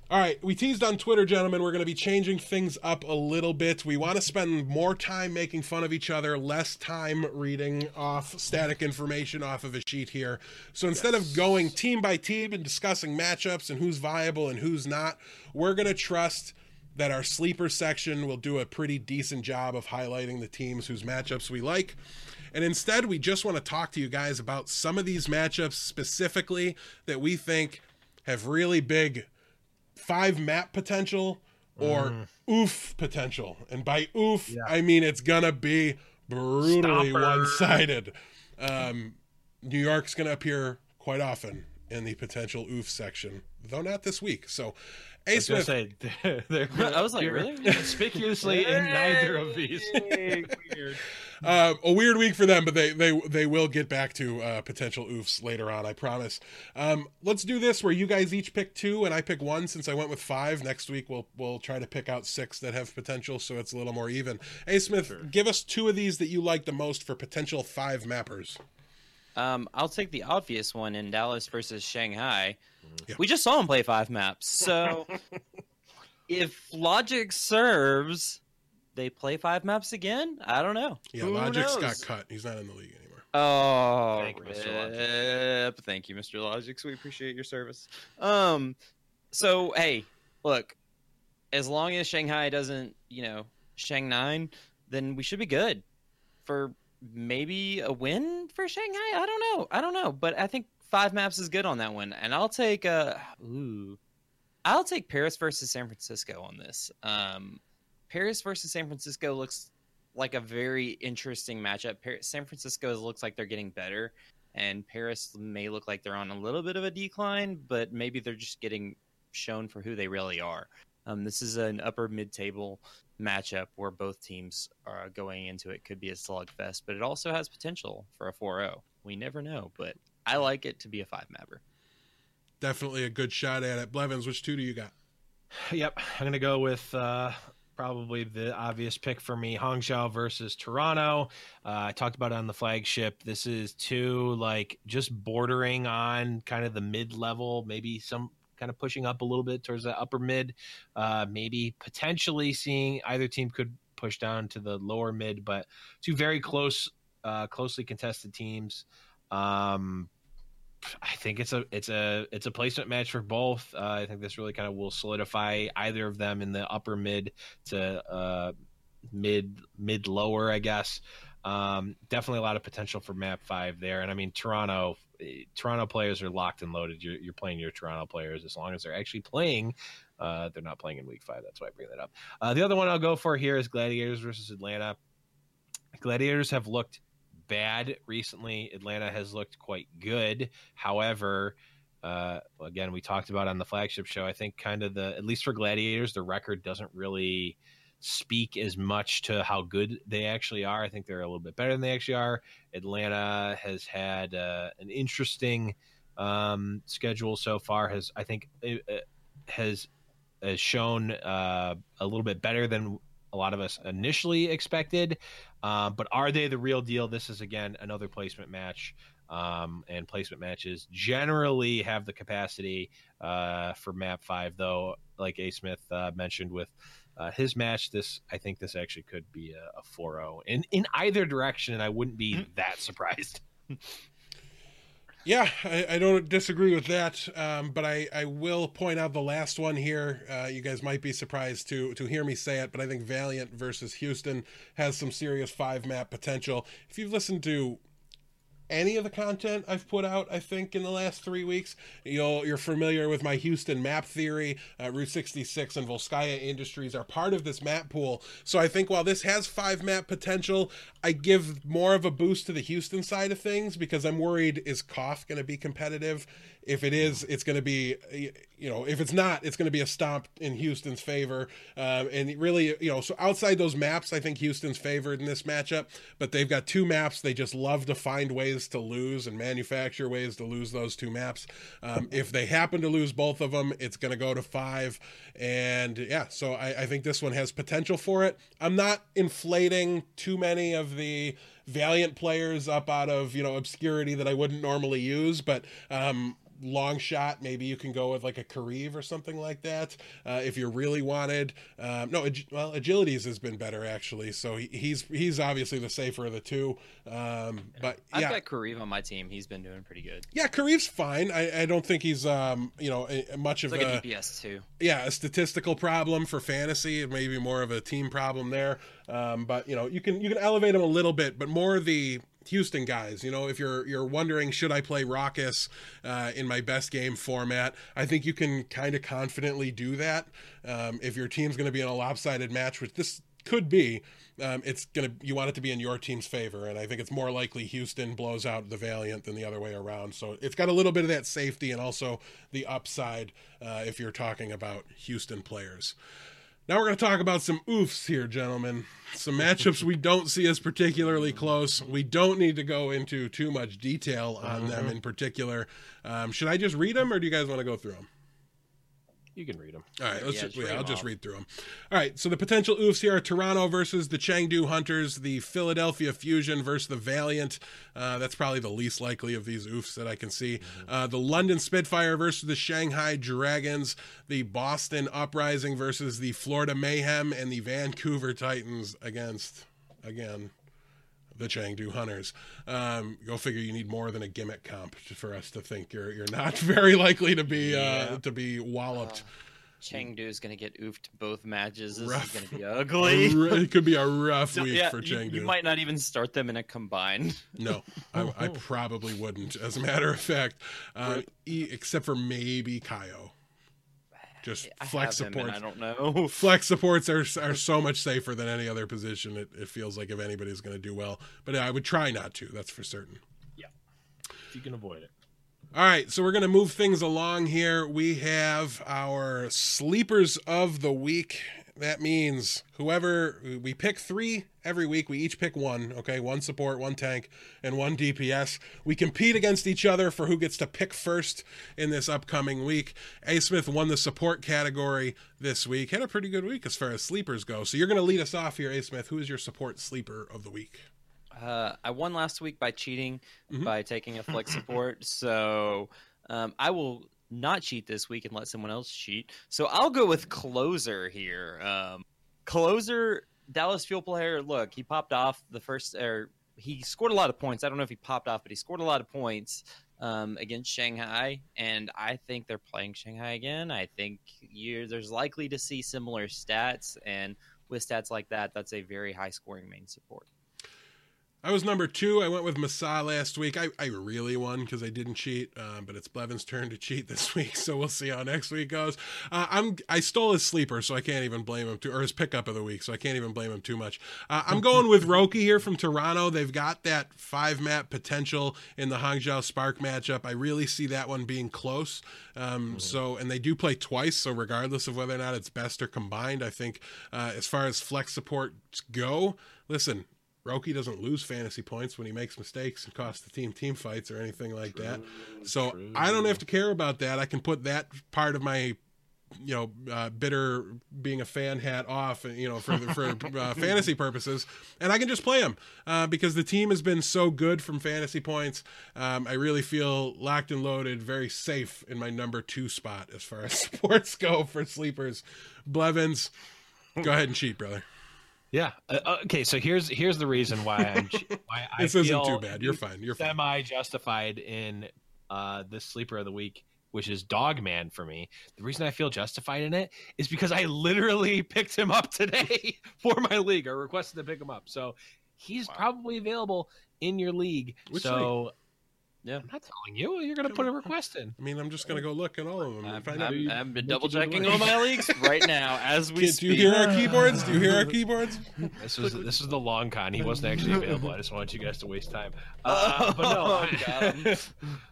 All right, we teased on Twitter, gentlemen. We're going to be changing things up a little bit. We want to spend more time making fun of each other, less time reading off static information off of a sheet here. So instead of going team by team and discussing matchups and who's viable and who's not, we're going to trust that our sleeper section will do a pretty decent job of highlighting the teams whose matchups we like. And instead, we just want to talk to you guys about some of these matchups specifically that we think have really big five map potential or oof potential. And by oof, I mean it's gonna be brutally one sided. Um, New York's gonna appear quite often in the potential oof section, though not this week. So, A I Smith, say, they're, they're I was like, really? Conspicuously in neither of these. Weird. Uh, a weird week for them, but they they they will get back to uh, potential oofs later on. I promise. Um, let's do this where you guys each pick two and I pick one. Since I went with five, next week we'll we'll try to pick out six that have potential, so it's a little more even. Hey Smith, give us two of these that you like the most for potential five mappers. Um, I'll take the obvious one in Dallas versus Shanghai. Yeah. We just saw him play five maps, so if logic serves, they play five maps again. I don't know. Yeah, Who Logic's got cut. He's not in the league anymore. Oh, Thank you, Mr. rip. Thank you, Mr. Logics. We appreciate your service. Um, so hey, look, as long as Shanghai doesn't, you know, Shang nine, then we should be good for maybe a win for Shanghai. I don't know. I don't know, but I think five maps is good on that one, and I'll take uh, ooh, I'll take Paris versus San Francisco on this. Um, Paris versus San Francisco looks like a very interesting matchup. Paris, San Francisco looks like they're getting better, and Paris may look like they're on a little bit of a decline, but maybe they're just getting shown for who they really are. Um, this is an upper mid table matchup where both teams are going into it could be a slugfest, but it also has potential for a 4 0. We never know, but I like it to be a five mapper. Definitely a good shot at it. Blevins, which two do you got? Yep, I'm gonna go with uh, probably the obvious pick for me: Hangzhou versus Toronto. Uh, I talked about it on the flagship. This is two like just bordering on kind of the mid-level, maybe some kind of pushing up a little bit towards the upper mid. Uh, maybe potentially seeing either team could push down to the lower mid, but two very close, uh, closely contested teams. Um, I think it's a it's a it's a placement match for both. Uh, I think this really kind of will solidify either of them in the upper mid to uh, mid mid lower, I guess. Um, definitely a lot of potential for map five there, and I mean Toronto. Toronto players are locked and loaded. You're, you're playing your Toronto players as long as they're actually playing. Uh, they're not playing in week five. That's why I bring that up. Uh, the other one I'll go for here is Gladiators versus Atlanta. Gladiators have looked bad recently. Atlanta has looked quite good. However, uh, again, we talked about on the flagship show. I think kind of the at least for Gladiators, the record doesn't really speak as much to how good they actually are. I think they're a little bit better than they actually are. Atlanta has had uh, an interesting um, schedule so far. Has I think it, it has has shown uh, a little bit better than a lot of us initially expected. Um, but are they the real deal? This is again another placement match, um, and placement matches generally have the capacity uh, for map five. Though, like A Smith uh, mentioned with uh, his match, this I think this actually could be a, a 4-0 in in either direction, and I wouldn't be that surprised. Yeah, I, I don't disagree with that, um, but I, I will point out the last one here. Uh, you guys might be surprised to to hear me say it, but I think Valiant versus Houston has some serious five map potential. If you've listened to any of the content I've put out, I think in the last three weeks, you'll you're familiar with my Houston map theory. Uh, Route 66 and Volskaya Industries are part of this map pool, so I think while this has five map potential, I give more of a boost to the Houston side of things because I'm worried is Koff going to be competitive. If it is, it's going to be, you know, if it's not, it's going to be a stomp in Houston's favor. Um, and really, you know, so outside those maps, I think Houston's favored in this matchup, but they've got two maps. They just love to find ways to lose and manufacture ways to lose those two maps. Um, if they happen to lose both of them, it's going to go to five. And yeah, so I, I think this one has potential for it. I'm not inflating too many of the valiant players up out of you know obscurity that I wouldn't normally use, but um, long shot maybe you can go with like a Kariv or something like that uh, if you really wanted. Um, no, ag- well, agilities has been better actually, so he, he's he's obviously the safer of the two. Um, but I've yeah, got Kariv on my team. He's been doing pretty good. yeah, Kariv's fine. I, I don't think he's um you know a, a much It's of like a a DPS too. yeah, a statistical problem for fantasy, maybe more of a team problem there. Um, but you know, you can you can elevate him a little bit, but more the Houston guys. You know, if you're you're wondering should I play Rawkus uh, in my best game format, I think you can kind of confidently do that. Um, if your team's going to be in a lopsided match, which this could be, um, it's gonna you want it to be in your team's favor, and I think it's more likely Houston blows out the Valiant than the other way around. So it's got a little bit of that safety and also the upside uh, if you're talking about Houston players. Now we're going to talk about some oofs here, gentlemen. Some matchups we don't see as particularly close. We don't need to go into too much detail on them in particular. Um, should I just read them, or do you guys want to go through them? You can read them. All right, let's Yeah, just, just yeah, I'll them just off. read through them. All right, so the potential oofs here are Toronto versus the Chengdu Hunters, the Philadelphia Fusion versus the Valiant. Uh, that's probably the least likely of these oofs that I can see. Uh, the London Spitfire versus the Shanghai Dragons, the Boston Uprising versus the Florida Mayhem, and the Vancouver Titans against, again, the Chengdu Hunters. Um, go figure. You need more than a gimmick comp for us to think you're you're not very likely to be uh, Yeah. to be walloped. Chengdu is going to get oofed both matches. This Rough. is going to be ugly. A r- it could be a rough So, week yeah, for you, Chengdu. you might not even start them in a combined. No, I, I probably wouldn't. As a matter of fact, uh, e- except for maybe Kyo. Just I flex have him, and supports. I don't know. Flex supports are are so much safer than any other position. It, it feels like if anybody's going to do well, but I would try not to. That's for certain. If you can avoid it. All right, so we're going to move things along here. We have our sleepers of the week. That means whoever we pick three every week, we each pick one, okay? One support, one tank, and one DPS. We compete against each other for who gets to pick first in this upcoming week. A Smith won the support category this week. Had a pretty good week as far as sleepers go. So you're going to lead us off here, A Smith. Who is your support sleeper of the week? Uh, I won last week by cheating Mhm. by taking a flex support, so um, I will not cheat this week and let someone else cheat. So I'll go with closer here. Um, closer, Dallas Fuel player. Look, he popped off the first, or he scored a lot of points. I don't know if he popped off, but he scored a lot of points um, against Shanghai, and I think they're playing Shanghai again. I think you're, there's likely to see similar stats, and with stats like that, that's a very high scoring main support. I was number two. I went with Massa last week. I, I really won because I didn't cheat, um, but it's Blevin's turn to cheat this week, so we'll see how next week goes. Uh, I'm I stole his sleeper, so I can't even blame him too, or his pickup of the week, so I can't even blame him too much. Uh, I'm going with Roki here from Toronto. They've got that five map potential in the Hangzhou Spark matchup. I really see that one being close. Um, So, and they do play twice, so regardless of whether or not it's best or combined, I think uh, as far as flex support go, listen, Roki doesn't lose fantasy points when he makes mistakes and costs the team team fights or anything like that. So true. I don't have to care about that. I can put that part of my you know uh, bitter being a fan hat off you know for for uh, fantasy purposes and i can just play him uh, because the team has been so good from fantasy points um, i really feel locked and loaded very safe in my number two spot as far as sports go for sleepers blevins go ahead and cheat brother Yeah. Uh, okay. So here's here's the reason why I'm why this feel isn't too bad you're fine you're semi justified in uh the sleeper of the week, which is Dogman for me. The reason I feel justified in it is because I literally picked him up today for my league. I requested to pick him up, so he's Wow. probably available in your league. Which so Yeah. I'm not telling you. You're gonna put a request in. I mean, I'm just gonna go look at all of them I'm, find out. I'm, who- I'm what double do checking all my leagues right now as we Kid, speak. do you hear our keyboards? Do you hear our keyboards? This was this was the long con. He wasn't actually available. I just wanted you guys to waste time. Uh, but no, Oh, got him.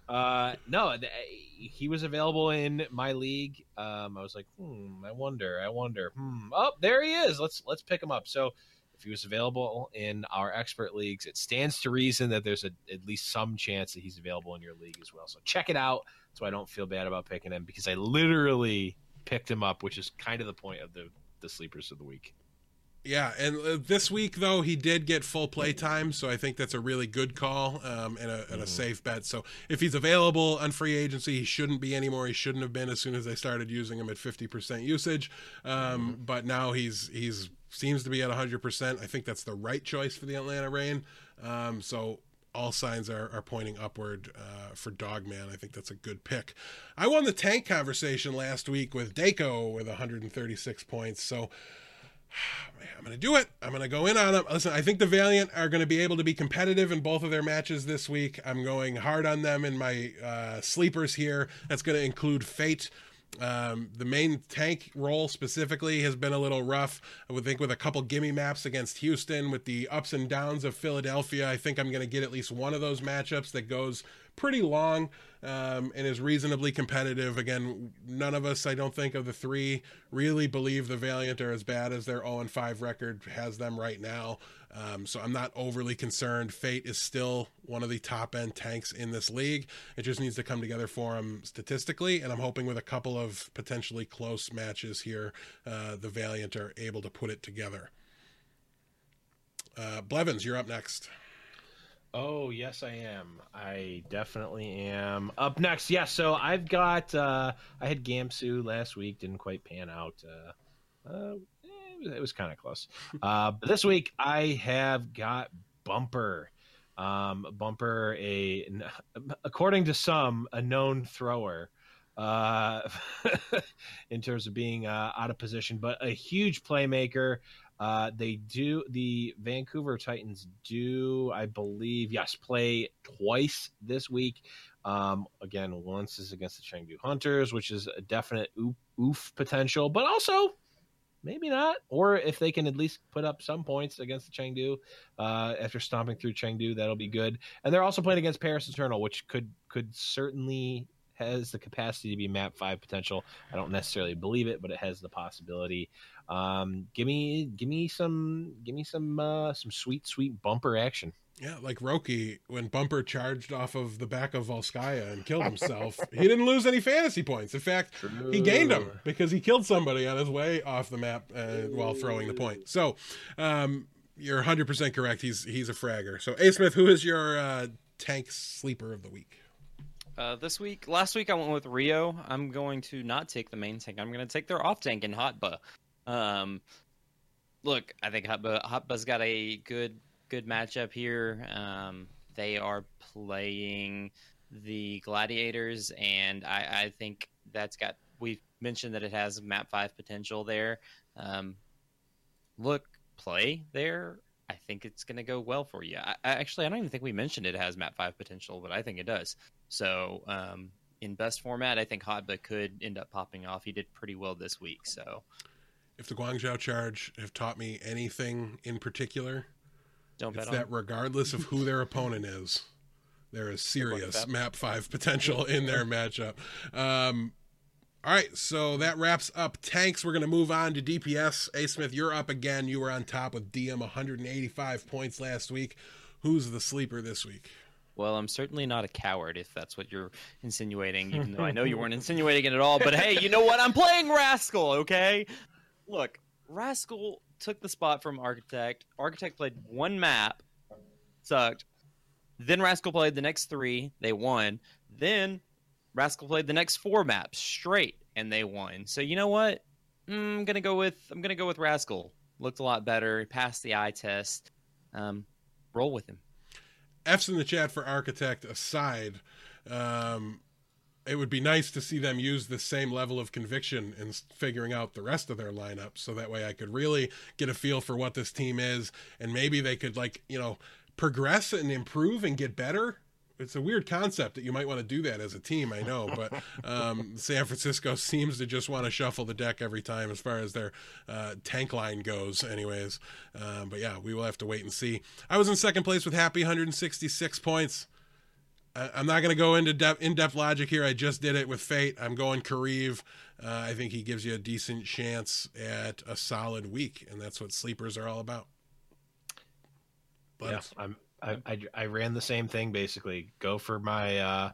uh, no, he was available in my league. Um, I was like, hmm, I wonder, I wonder. Hmm. Oh, there he is. Let's let's pick him up. So, if he was available in our expert leagues, it stands to reason that there's a, at least some chance that he's available in your league as well. So check it out, so I don't feel bad about picking him because I literally picked him up, which is kind of the point of the the sleepers of the week. Yeah, and uh, this week though he did get full play time, so I think that's a really good call um, and, a, and a safe bet. So if he's available on free agency, he shouldn't be anymore. He shouldn't have been as soon as they started using him at fifty percent usage. Um, But now he's he's seems to be at hundred percent. I think that's the right choice for the Atlanta Reign. Um, so all signs are, are pointing upward uh, for Dogman. I think that's a good pick. I won the tank conversation last week with Daco with 136 points. So I'm going to do it. I'm going to go in on them. Listen, I think the Valiant are going to be able to be competitive in both of their matches this week. I'm going hard on them in my uh, sleepers here. That's going to include Fate. Um, the main tank role specifically has been a little rough. I would think with a couple gimme maps against Houston, with the ups and downs of Philadelphia, I think I'm going to get at least one of those matchups that goes pretty long um, and is reasonably competitive. Again, none of us, I don't think, of the three really believe the Valiant are as bad as their 0 5 record has them right now. Um, so I'm not overly concerned. Fate is still one of the top end tanks in this league. It just needs to come together for him statistically, and I'm hoping with a couple of potentially close matches here, uh, the Valiant are able to put it together. Uh, Blevins, you're up next. Oh yes, I am. I definitely am. Up next, yes. so I've got. Uh, I had Gamsu last week. Didn't quite pan out. Uh, uh, it was, was kind of close. Uh, but this week I have got Bumper. Um, Bumper, a according to some, a known thrower uh, in terms of being uh, out of position, but a huge playmaker. Uh, they do the Vancouver Titans do, I believe, yes, play twice this week. Um, again, once is against the Chengdu Hunters, which is a definite oof, oof potential, but also maybe not. Or if they can at least put up some points against the Chengdu uh, after stomping through Chengdu, that'll be good. And they're also playing against Paris Eternal, which could could certainly has the capacity to be map five potential. I don't necessarily believe it, but it has the possibility. Um, give me, give me some, give me some, uh, some sweet, sweet bumper action. Yeah, like Roki when Bumper charged off of the back of Volskaya and killed himself. he didn't lose any fantasy points. In fact, True. he gained them because he killed somebody on his way off the map uh, while throwing the point. So, um, you're 100% correct. He's he's a fragger. So, A Smith, who is your uh, tank sleeper of the week? Uh, this week, last week I went with Rio. I'm going to not take the main tank. I'm going to take their off tank in Hotba. Um, look, I think Hotba Hotba's got a good good matchup here. Um, they are playing the Gladiators, and I, I think that's got. We've mentioned that it has map five potential there. Um, look, play there. I think it's going to go well for you. I, I, actually, I don't even think we mentioned it has map five potential, but I think it does. So um, in best format, I think Hotba could end up popping off. He did pretty well this week. So if the Guangzhou Charge have taught me anything in particular, don't it's that regardless of who their opponent is, there is serious map five potential in their matchup. Um, all right, so that wraps up tanks. We're going to move on to DPS. A Smith, you're up again. You were on top with DM 185 points last week. Who's the sleeper this week? Well, I'm certainly not a coward if that's what you're insinuating, even though I know you weren't insinuating it at all. But hey, you know what? I'm playing Rascal, okay? Look, Rascal took the spot from Architect. Architect played one map, sucked. Then Rascal played the next three, they won. Then Rascal played the next four maps straight, and they won. So you know what? Mm, I'm gonna go with I'm gonna go with Rascal. Looked a lot better. Passed the eye test. Um, roll with him. F's in the chat for Architect aside. Um, it would be nice to see them use the same level of conviction in figuring out the rest of their lineup so that way I could really get a feel for what this team is and maybe they could like, you know, progress and improve and get better it's a weird concept that you might want to do that as a team. I know, but um, San Francisco seems to just want to shuffle the deck every time as far as their uh, tank line goes. Anyways, um, but yeah, we will have to wait and see. I was in second place with happy 166 points. I, am not going to go into de- in-depth logic here. I just did it with Fate. I'm going Kariv. Uh, I think he gives you a decent chance at a solid week, and that's what sleepers are all about. But yeah, I'm I, I, ran the same thing basically. Go for my uh,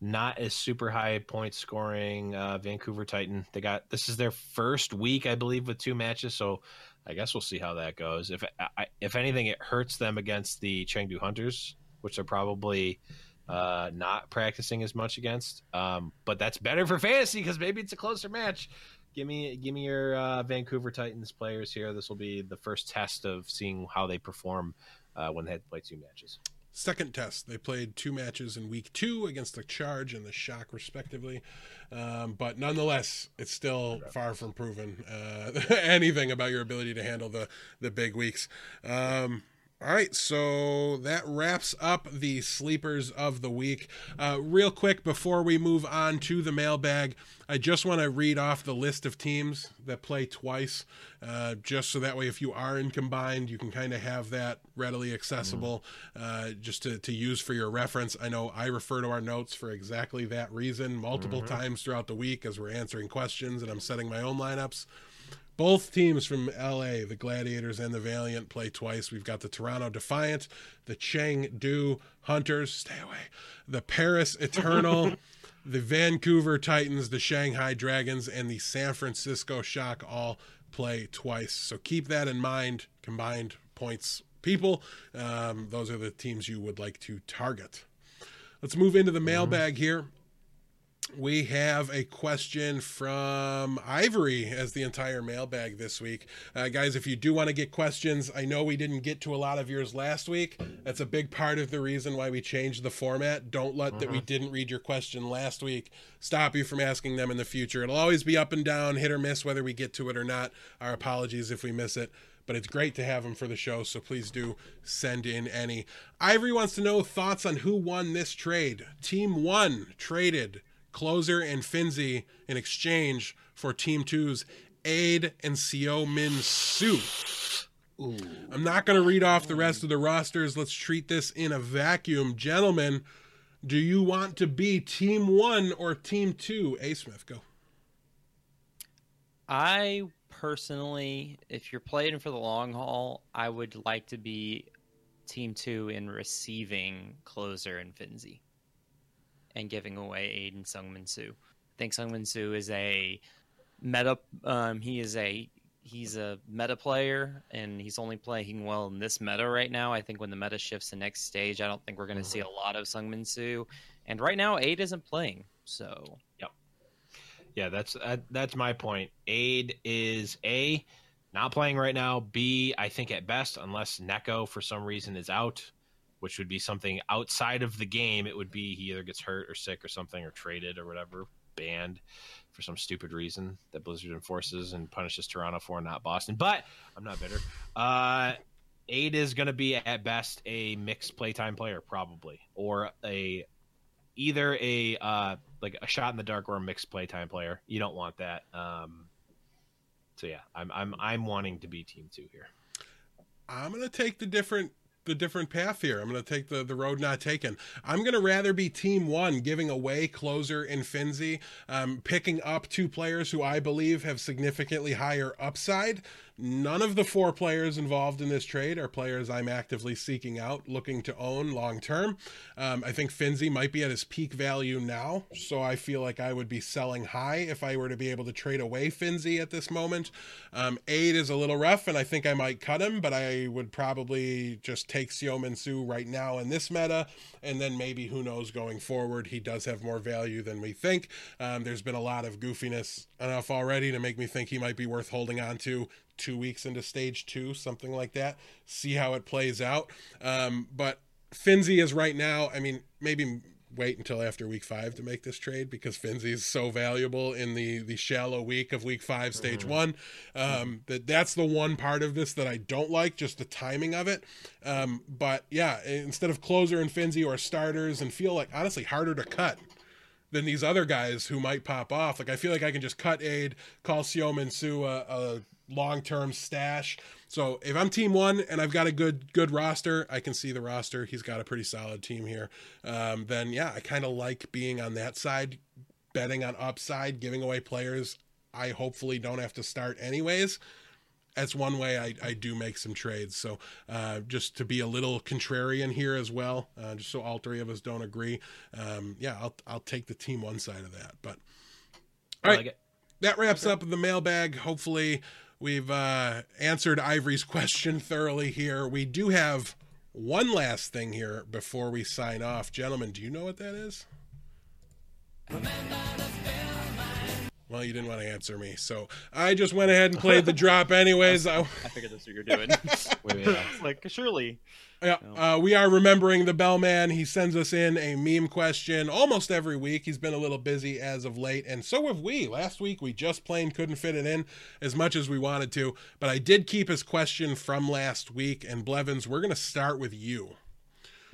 not as super high point scoring uh, Vancouver Titan. They got this is their first week, I believe, with two matches. So I guess we'll see how that goes. If I, if anything, it hurts them against the Chengdu Hunters, which are probably uh, not practicing as much against. Um, but that's better for fantasy because maybe it's a closer match. Give me give me your uh, Vancouver Titans players here. This will be the first test of seeing how they perform uh, when they had to play two matches. Second test, they played two matches in week two against the Charge and the Shock, respectively. Um, but nonetheless, it's still far from proven uh, anything about your ability to handle the the big weeks. Um, all right, so that wraps up the sleepers of the week. Uh, real quick before we move on to the mailbag, I just want to read off the list of teams that play twice, uh, just so that way, if you are in combined, you can kind of have that readily accessible, uh, just to, to use for your reference. I know I refer to our notes for exactly that reason multiple mm-hmm. times throughout the week as we're answering questions and I'm setting my own lineups. Both teams from LA, the Gladiators and the Valiant, play twice. We've got the Toronto Defiant, the Chengdu Hunters, stay away, the Paris Eternal, the Vancouver Titans, the Shanghai Dragons, and the San Francisco Shock all play twice. So keep that in mind. Combined points, people. Um, those are the teams you would like to target. Let's move into the mailbag here we have a question from Ivory as the entire mailbag this week. Uh, guys, if you do want to get questions, I know we didn't get to a lot of yours last week. That's a big part of the reason why we changed the format. Don't let that we didn't read your question last week stop you from asking them in the future. It'll always be up and down, hit or miss, whether we get to it or not. Our apologies if we miss it but it's great to have them for the show. So please do send in any. Ivory wants to know thoughts on who won this trade. Team one traded Closer and Finzi in exchange for Team Two's Aid and Seo Min Soo. I'm not going to read off the rest of the rosters. Let's treat this in a vacuum. Gentlemen, do you want to be Team One or Team Two? A Smith, go. I personally, if you're playing for the long haul, I would like to be Team Two in receiving Closer and Finzi and giving away Aiden Seo Min Soo. I think Seo Min Soo is a meta. Um, he is a he's a meta player, and he's only playing well in this meta right now. I think when the meta shifts the next stage, I don't think we're going to see a lot of Seo Min Soo. And right now, Aid isn't playing, so Yep. Yeah, that's uh, that's my point. Aid is a not playing right now. B, I think at best, unless Neko for some reason is out, which would be something outside of the game. It would be he either gets hurt or sick or something or traded or whatever, banned for some stupid reason that Blizzard enforces and punishes Toronto for, not Boston. But I'm not bitter. Uh, Aid is going to be at best a mixed playtime player, probably, or a either a uh, like a shot in the dark or a mixed playtime player. You don't want that. Um, so yeah, I'm I'm I'm wanting to be team two here. I'm to take the different the different path here. I'm going to take the, the road not taken. I'm going to rather be team one, giving away closer in Finzi, um, picking up two players who I believe have significantly higher upside. None of the four players involved in this trade are players I'm actively seeking out, looking to own long term. Um, I think Finzi might be at his peak value now, so I feel like I would be selling high if I were to be able to trade away Finzi at this moment. Um, Aid is a little rough, and I think I might cut him, but I would probably just take Seo Min Soo right now in this meta, and then maybe who knows going forward. He does have more value than we think. Um, there's been a lot of goofiness enough already to make me think he might be worth holding on to two weeks into stage two, something like that. See how it plays out. Um, but Finzi is right now, I mean, maybe wait until after week five to make this trade because Finzi is so valuable in the the shallow week of week five, stage mm-hmm. one. Um, that that's the one part of this that I don't like, just the timing of it. Um, but yeah, instead of closer and Finzi or starters, and feel like honestly harder to cut than these other guys who might pop off. Like I feel like I can just cut aid, call Seo Min Soo a, a long term stash. So if I'm team one and I've got a good good roster, I can see the roster. He's got a pretty solid team here. Um, then yeah, I kind of like being on that side, betting on upside, giving away players. I hopefully don't have to start anyways. That's one way I, I do make some trades. So uh, just to be a little contrarian here as well, uh, just so all three of us don't agree. Um, yeah, I'll I'll take the team one side of that. But all right, like that wraps up the mailbag. Hopefully We've uh, answered Ivory's question thoroughly here. We do have one last thing here before we sign off. Gentlemen, do you know what that is? Well, you didn't want to answer me, so I just went ahead and played the drop anyways. I, I figured that's what you're doing. wait, wait, like surely yeah, uh, we are remembering the bellman. He sends us in a meme question almost every week. He's been a little busy as of late, and so have we. Last week we just plain couldn't fit it in as much as we wanted to, but I did keep his question from last week. And Blevins, we're going to start with you.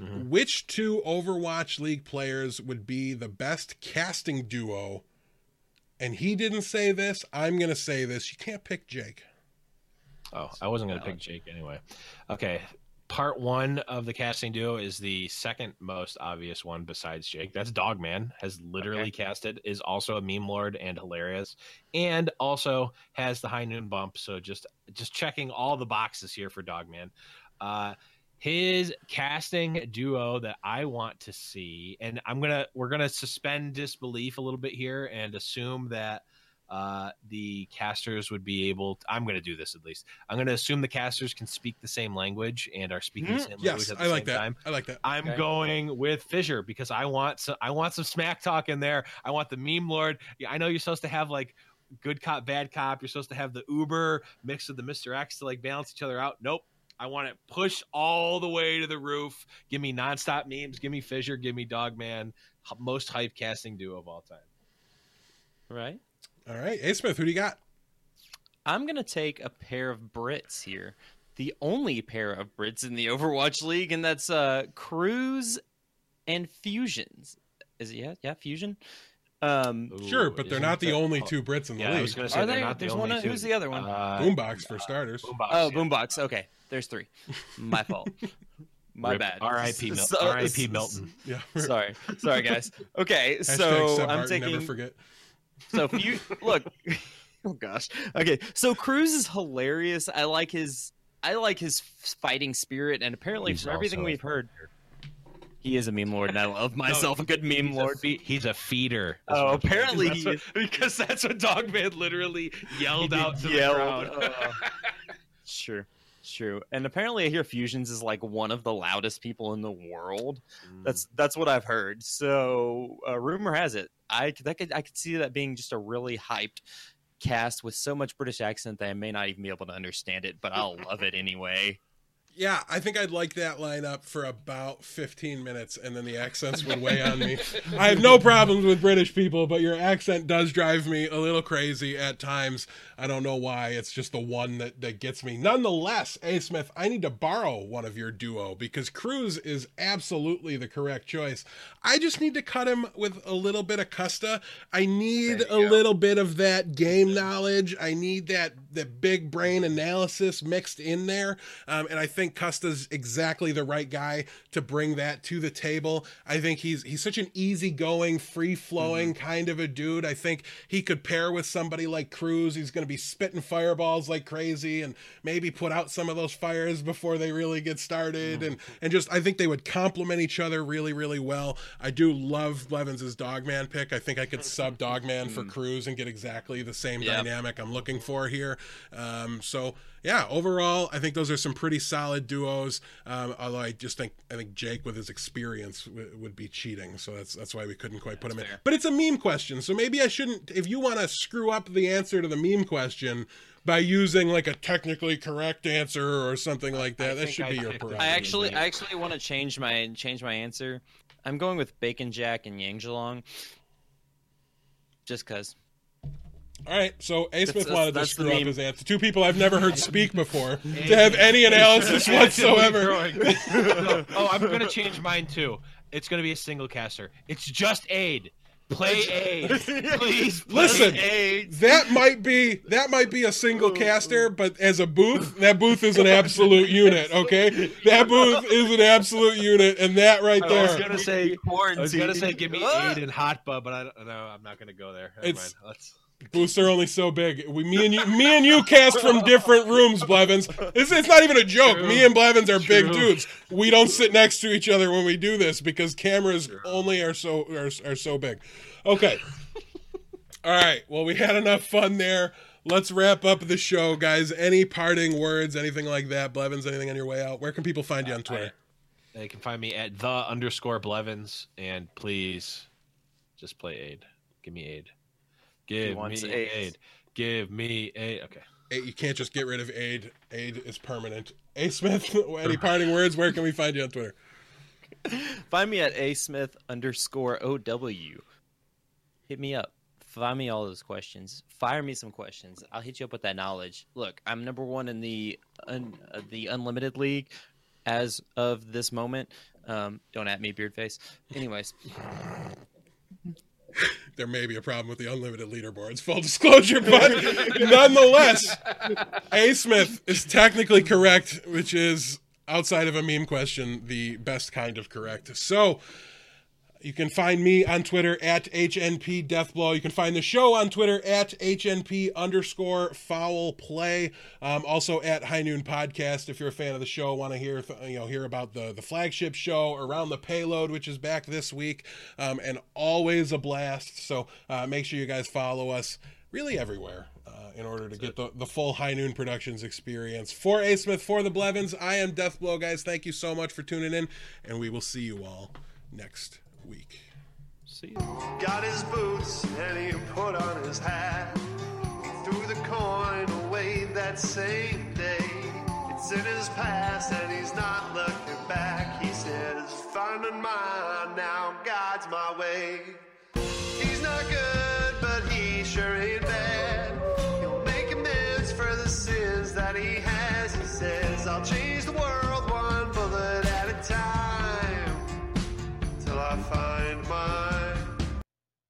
Mm-hmm. Which two Overwatch League players would be the best casting duo? And he didn't say this. I'm going to say this. You can't pick Jake. Oh, I wasn't going to pick Jake anyway. Okay, part one of the casting duo is the second most obvious one besides Jake. That's Dogman has literally Okay. casted, is also a meme lord and hilarious, and also has the high noon bump. So just just checking all the boxes here for Dogman. Uh, his casting duo that I want to see, and I'm gonna we're gonna suspend disbelief a little bit here and assume that uh, the casters would be able. I'm going to do this at least. I'm going to assume the casters can speak the same language and are speaking the Mhm. same language Yes, at the I like same that. time. I like that. I'm Okay. going with Fissure because I want some. I want some smack talk in there. I want the meme lord. Yeah, I know you're supposed to have like good cop, bad cop. You're supposed to have the Uber mixed with the Mister X to like balance each other out. Nope. I want it pushed all the way to the roof. Give me nonstop memes. Give me Fissure. Give me Dogman. H- Most hype casting duo of all time. Right. All right, A Smith, who do you got? I'm gonna take a pair of Brits here. The only pair of Brits in the Overwatch League, and that's uh Kruise and Fusions. Is it yeah, yeah, Fusion? Um Sure, but they're isn't the that- only oh, two Brits in the Yeah, I was league. going to say Are they're not the There's only one- two. who's the other one? Uh, Boombox for starters. Boombox, Oh, yeah. Boombox. Okay. There's three. My fault. My Rip. bad. R.I.P. Mil- So- R.I.P. Milton. Yeah. Sorry. Sorry guys. Okay, Hashtag so Seb I'm Martin, taking Never forget. So if you look, oh gosh. Okay, so Kruise is hilarious. I like his, I like his fighting spirit, and apparently He's from everything we've heard, he is a meme lord, and I love myself a good meme He's a lord. he's a feeder. Oh, what I'm saying. apparently That's he what- because that's what Dogman literally yelled out to yelled, the crowd. uh, Sure, true. And apparently, I hear Fusions is like one of the loudest people in the world. That's that's what I've heard. So, uh, rumor has it, I could, that could I could see that being just a really hyped cast with so much British accent that I may not even be able to understand it, but I'll love it anyway. Yeah, I think I'd like that lineup for about 15 minutes, and then the accents would weigh on me. I have no problems with British people, but your accent does drive me a little crazy at times. I don't know why. It's just the one that, that gets me. Nonetheless, A. Smith, I need to borrow one of your duo because Kruise is absolutely the correct choice. I just need to cut him with a little bit of Custa. I need a little bit of that game knowledge. I need that that big brain analysis mixed in there, um, and I think Custa's exactly the right guy to bring that to the table. I think he's he's such an easygoing, free flowing mm-hmm. kind of a dude. I think he could pair with somebody like Kruise. He's going to be spitting fireballs like crazy, and maybe put out some of those fires before they really get started, and mm-hmm. and just I think they would complement each other really really well. I do love Blevins' Dogman pick. I think I could sub Dogman for mm-hmm. Kruise and get exactly the same Yeah. dynamic I'm looking for here. Um, so yeah, overall, I think those are some pretty solid duos. Um, although I just think I think Jake with his experience w- would be cheating, so that's that's why we couldn't quite put him in. fair. But it's a meme question, so maybe I shouldn't. If you want to screw up the answer to the meme question by using like a technically correct answer or something like that, I that should I be your picked prerogative. I actually, I actually want to change my change my answer. I'm going with Bacon Jack and Yang Zhelong, just cause. All right, so A Smith That's- wanted to that's the screw up his answer. Two people I've never heard speak before to have any analysis whatsoever. No, oh, I'm going to change mine too. It's going to be a single caster. It's just aid. Play aid, please. play Listen, aid. that might be that might be a single oh. caster, but as a booth, that booth is an absolute unit. Okay, that booth is an absolute unit, and that right I was gonna say, I was gonna say, give me aid and hot bub, but I don't, no, I'm not gonna go there. Never It's- mind. Let's. Booths are only so big. We, me and you, me and you cast from different rooms, Blevins. It's, it's not even a joke. True. Me and Blevins are big dudes. We don't sit next to each other when we do this because cameras only are so are, are so big. Okay. All right. Well, we had enough fun there. Let's wrap up the show, guys. Any parting words, anything like that? Blevins, anything on your way out? Where can people find you on Twitter? They can find me at the underscore Blevins, and please, just play aid. Give me aid. Give me wants aid. aid. Give me aid. Okay. Hey, You can't just get rid of aid. Aid is permanent. A Smith, any parting words? Where can we find you on Twitter? Find me at a smith underscore ow. Hit me up. Find me all those questions. Fire me some questions. I'll hit you up with that knowledge. Look, I'm number one in the un, uh, the unlimited league as of this moment. Um, don't at me, beardface. Anyways, there may be a problem with the unlimited leaderboards, full disclosure, but nonetheless, A Smith is technically correct, which is outside of a meme question, the best kind of correct. So you can find me on Twitter at HNP Deathblow. You can find the show on Twitter at HNP underscore foul play. Um, also at High Noon Podcast. If you're a fan of the show, want to hear you know hear about the the flagship show around the payload, which is back this week, um, and always a blast. So uh, make sure you guys follow us really everywhere. Uh, in order to get the, the full High Noon Productions experience. For A Smith, for the Blevins, I am Deathblow, guys. Thank you so much for tuning in, and we will see you all next week. See you. Got his boots and he put on his hat. He threw the coin away that same day. It's in his past and he's not looking back. He says, Finding mine now, God's my way. He's not good, but he sure ain't bad. He'll make amends for the sins that he has. He says, I'll change the world. fine.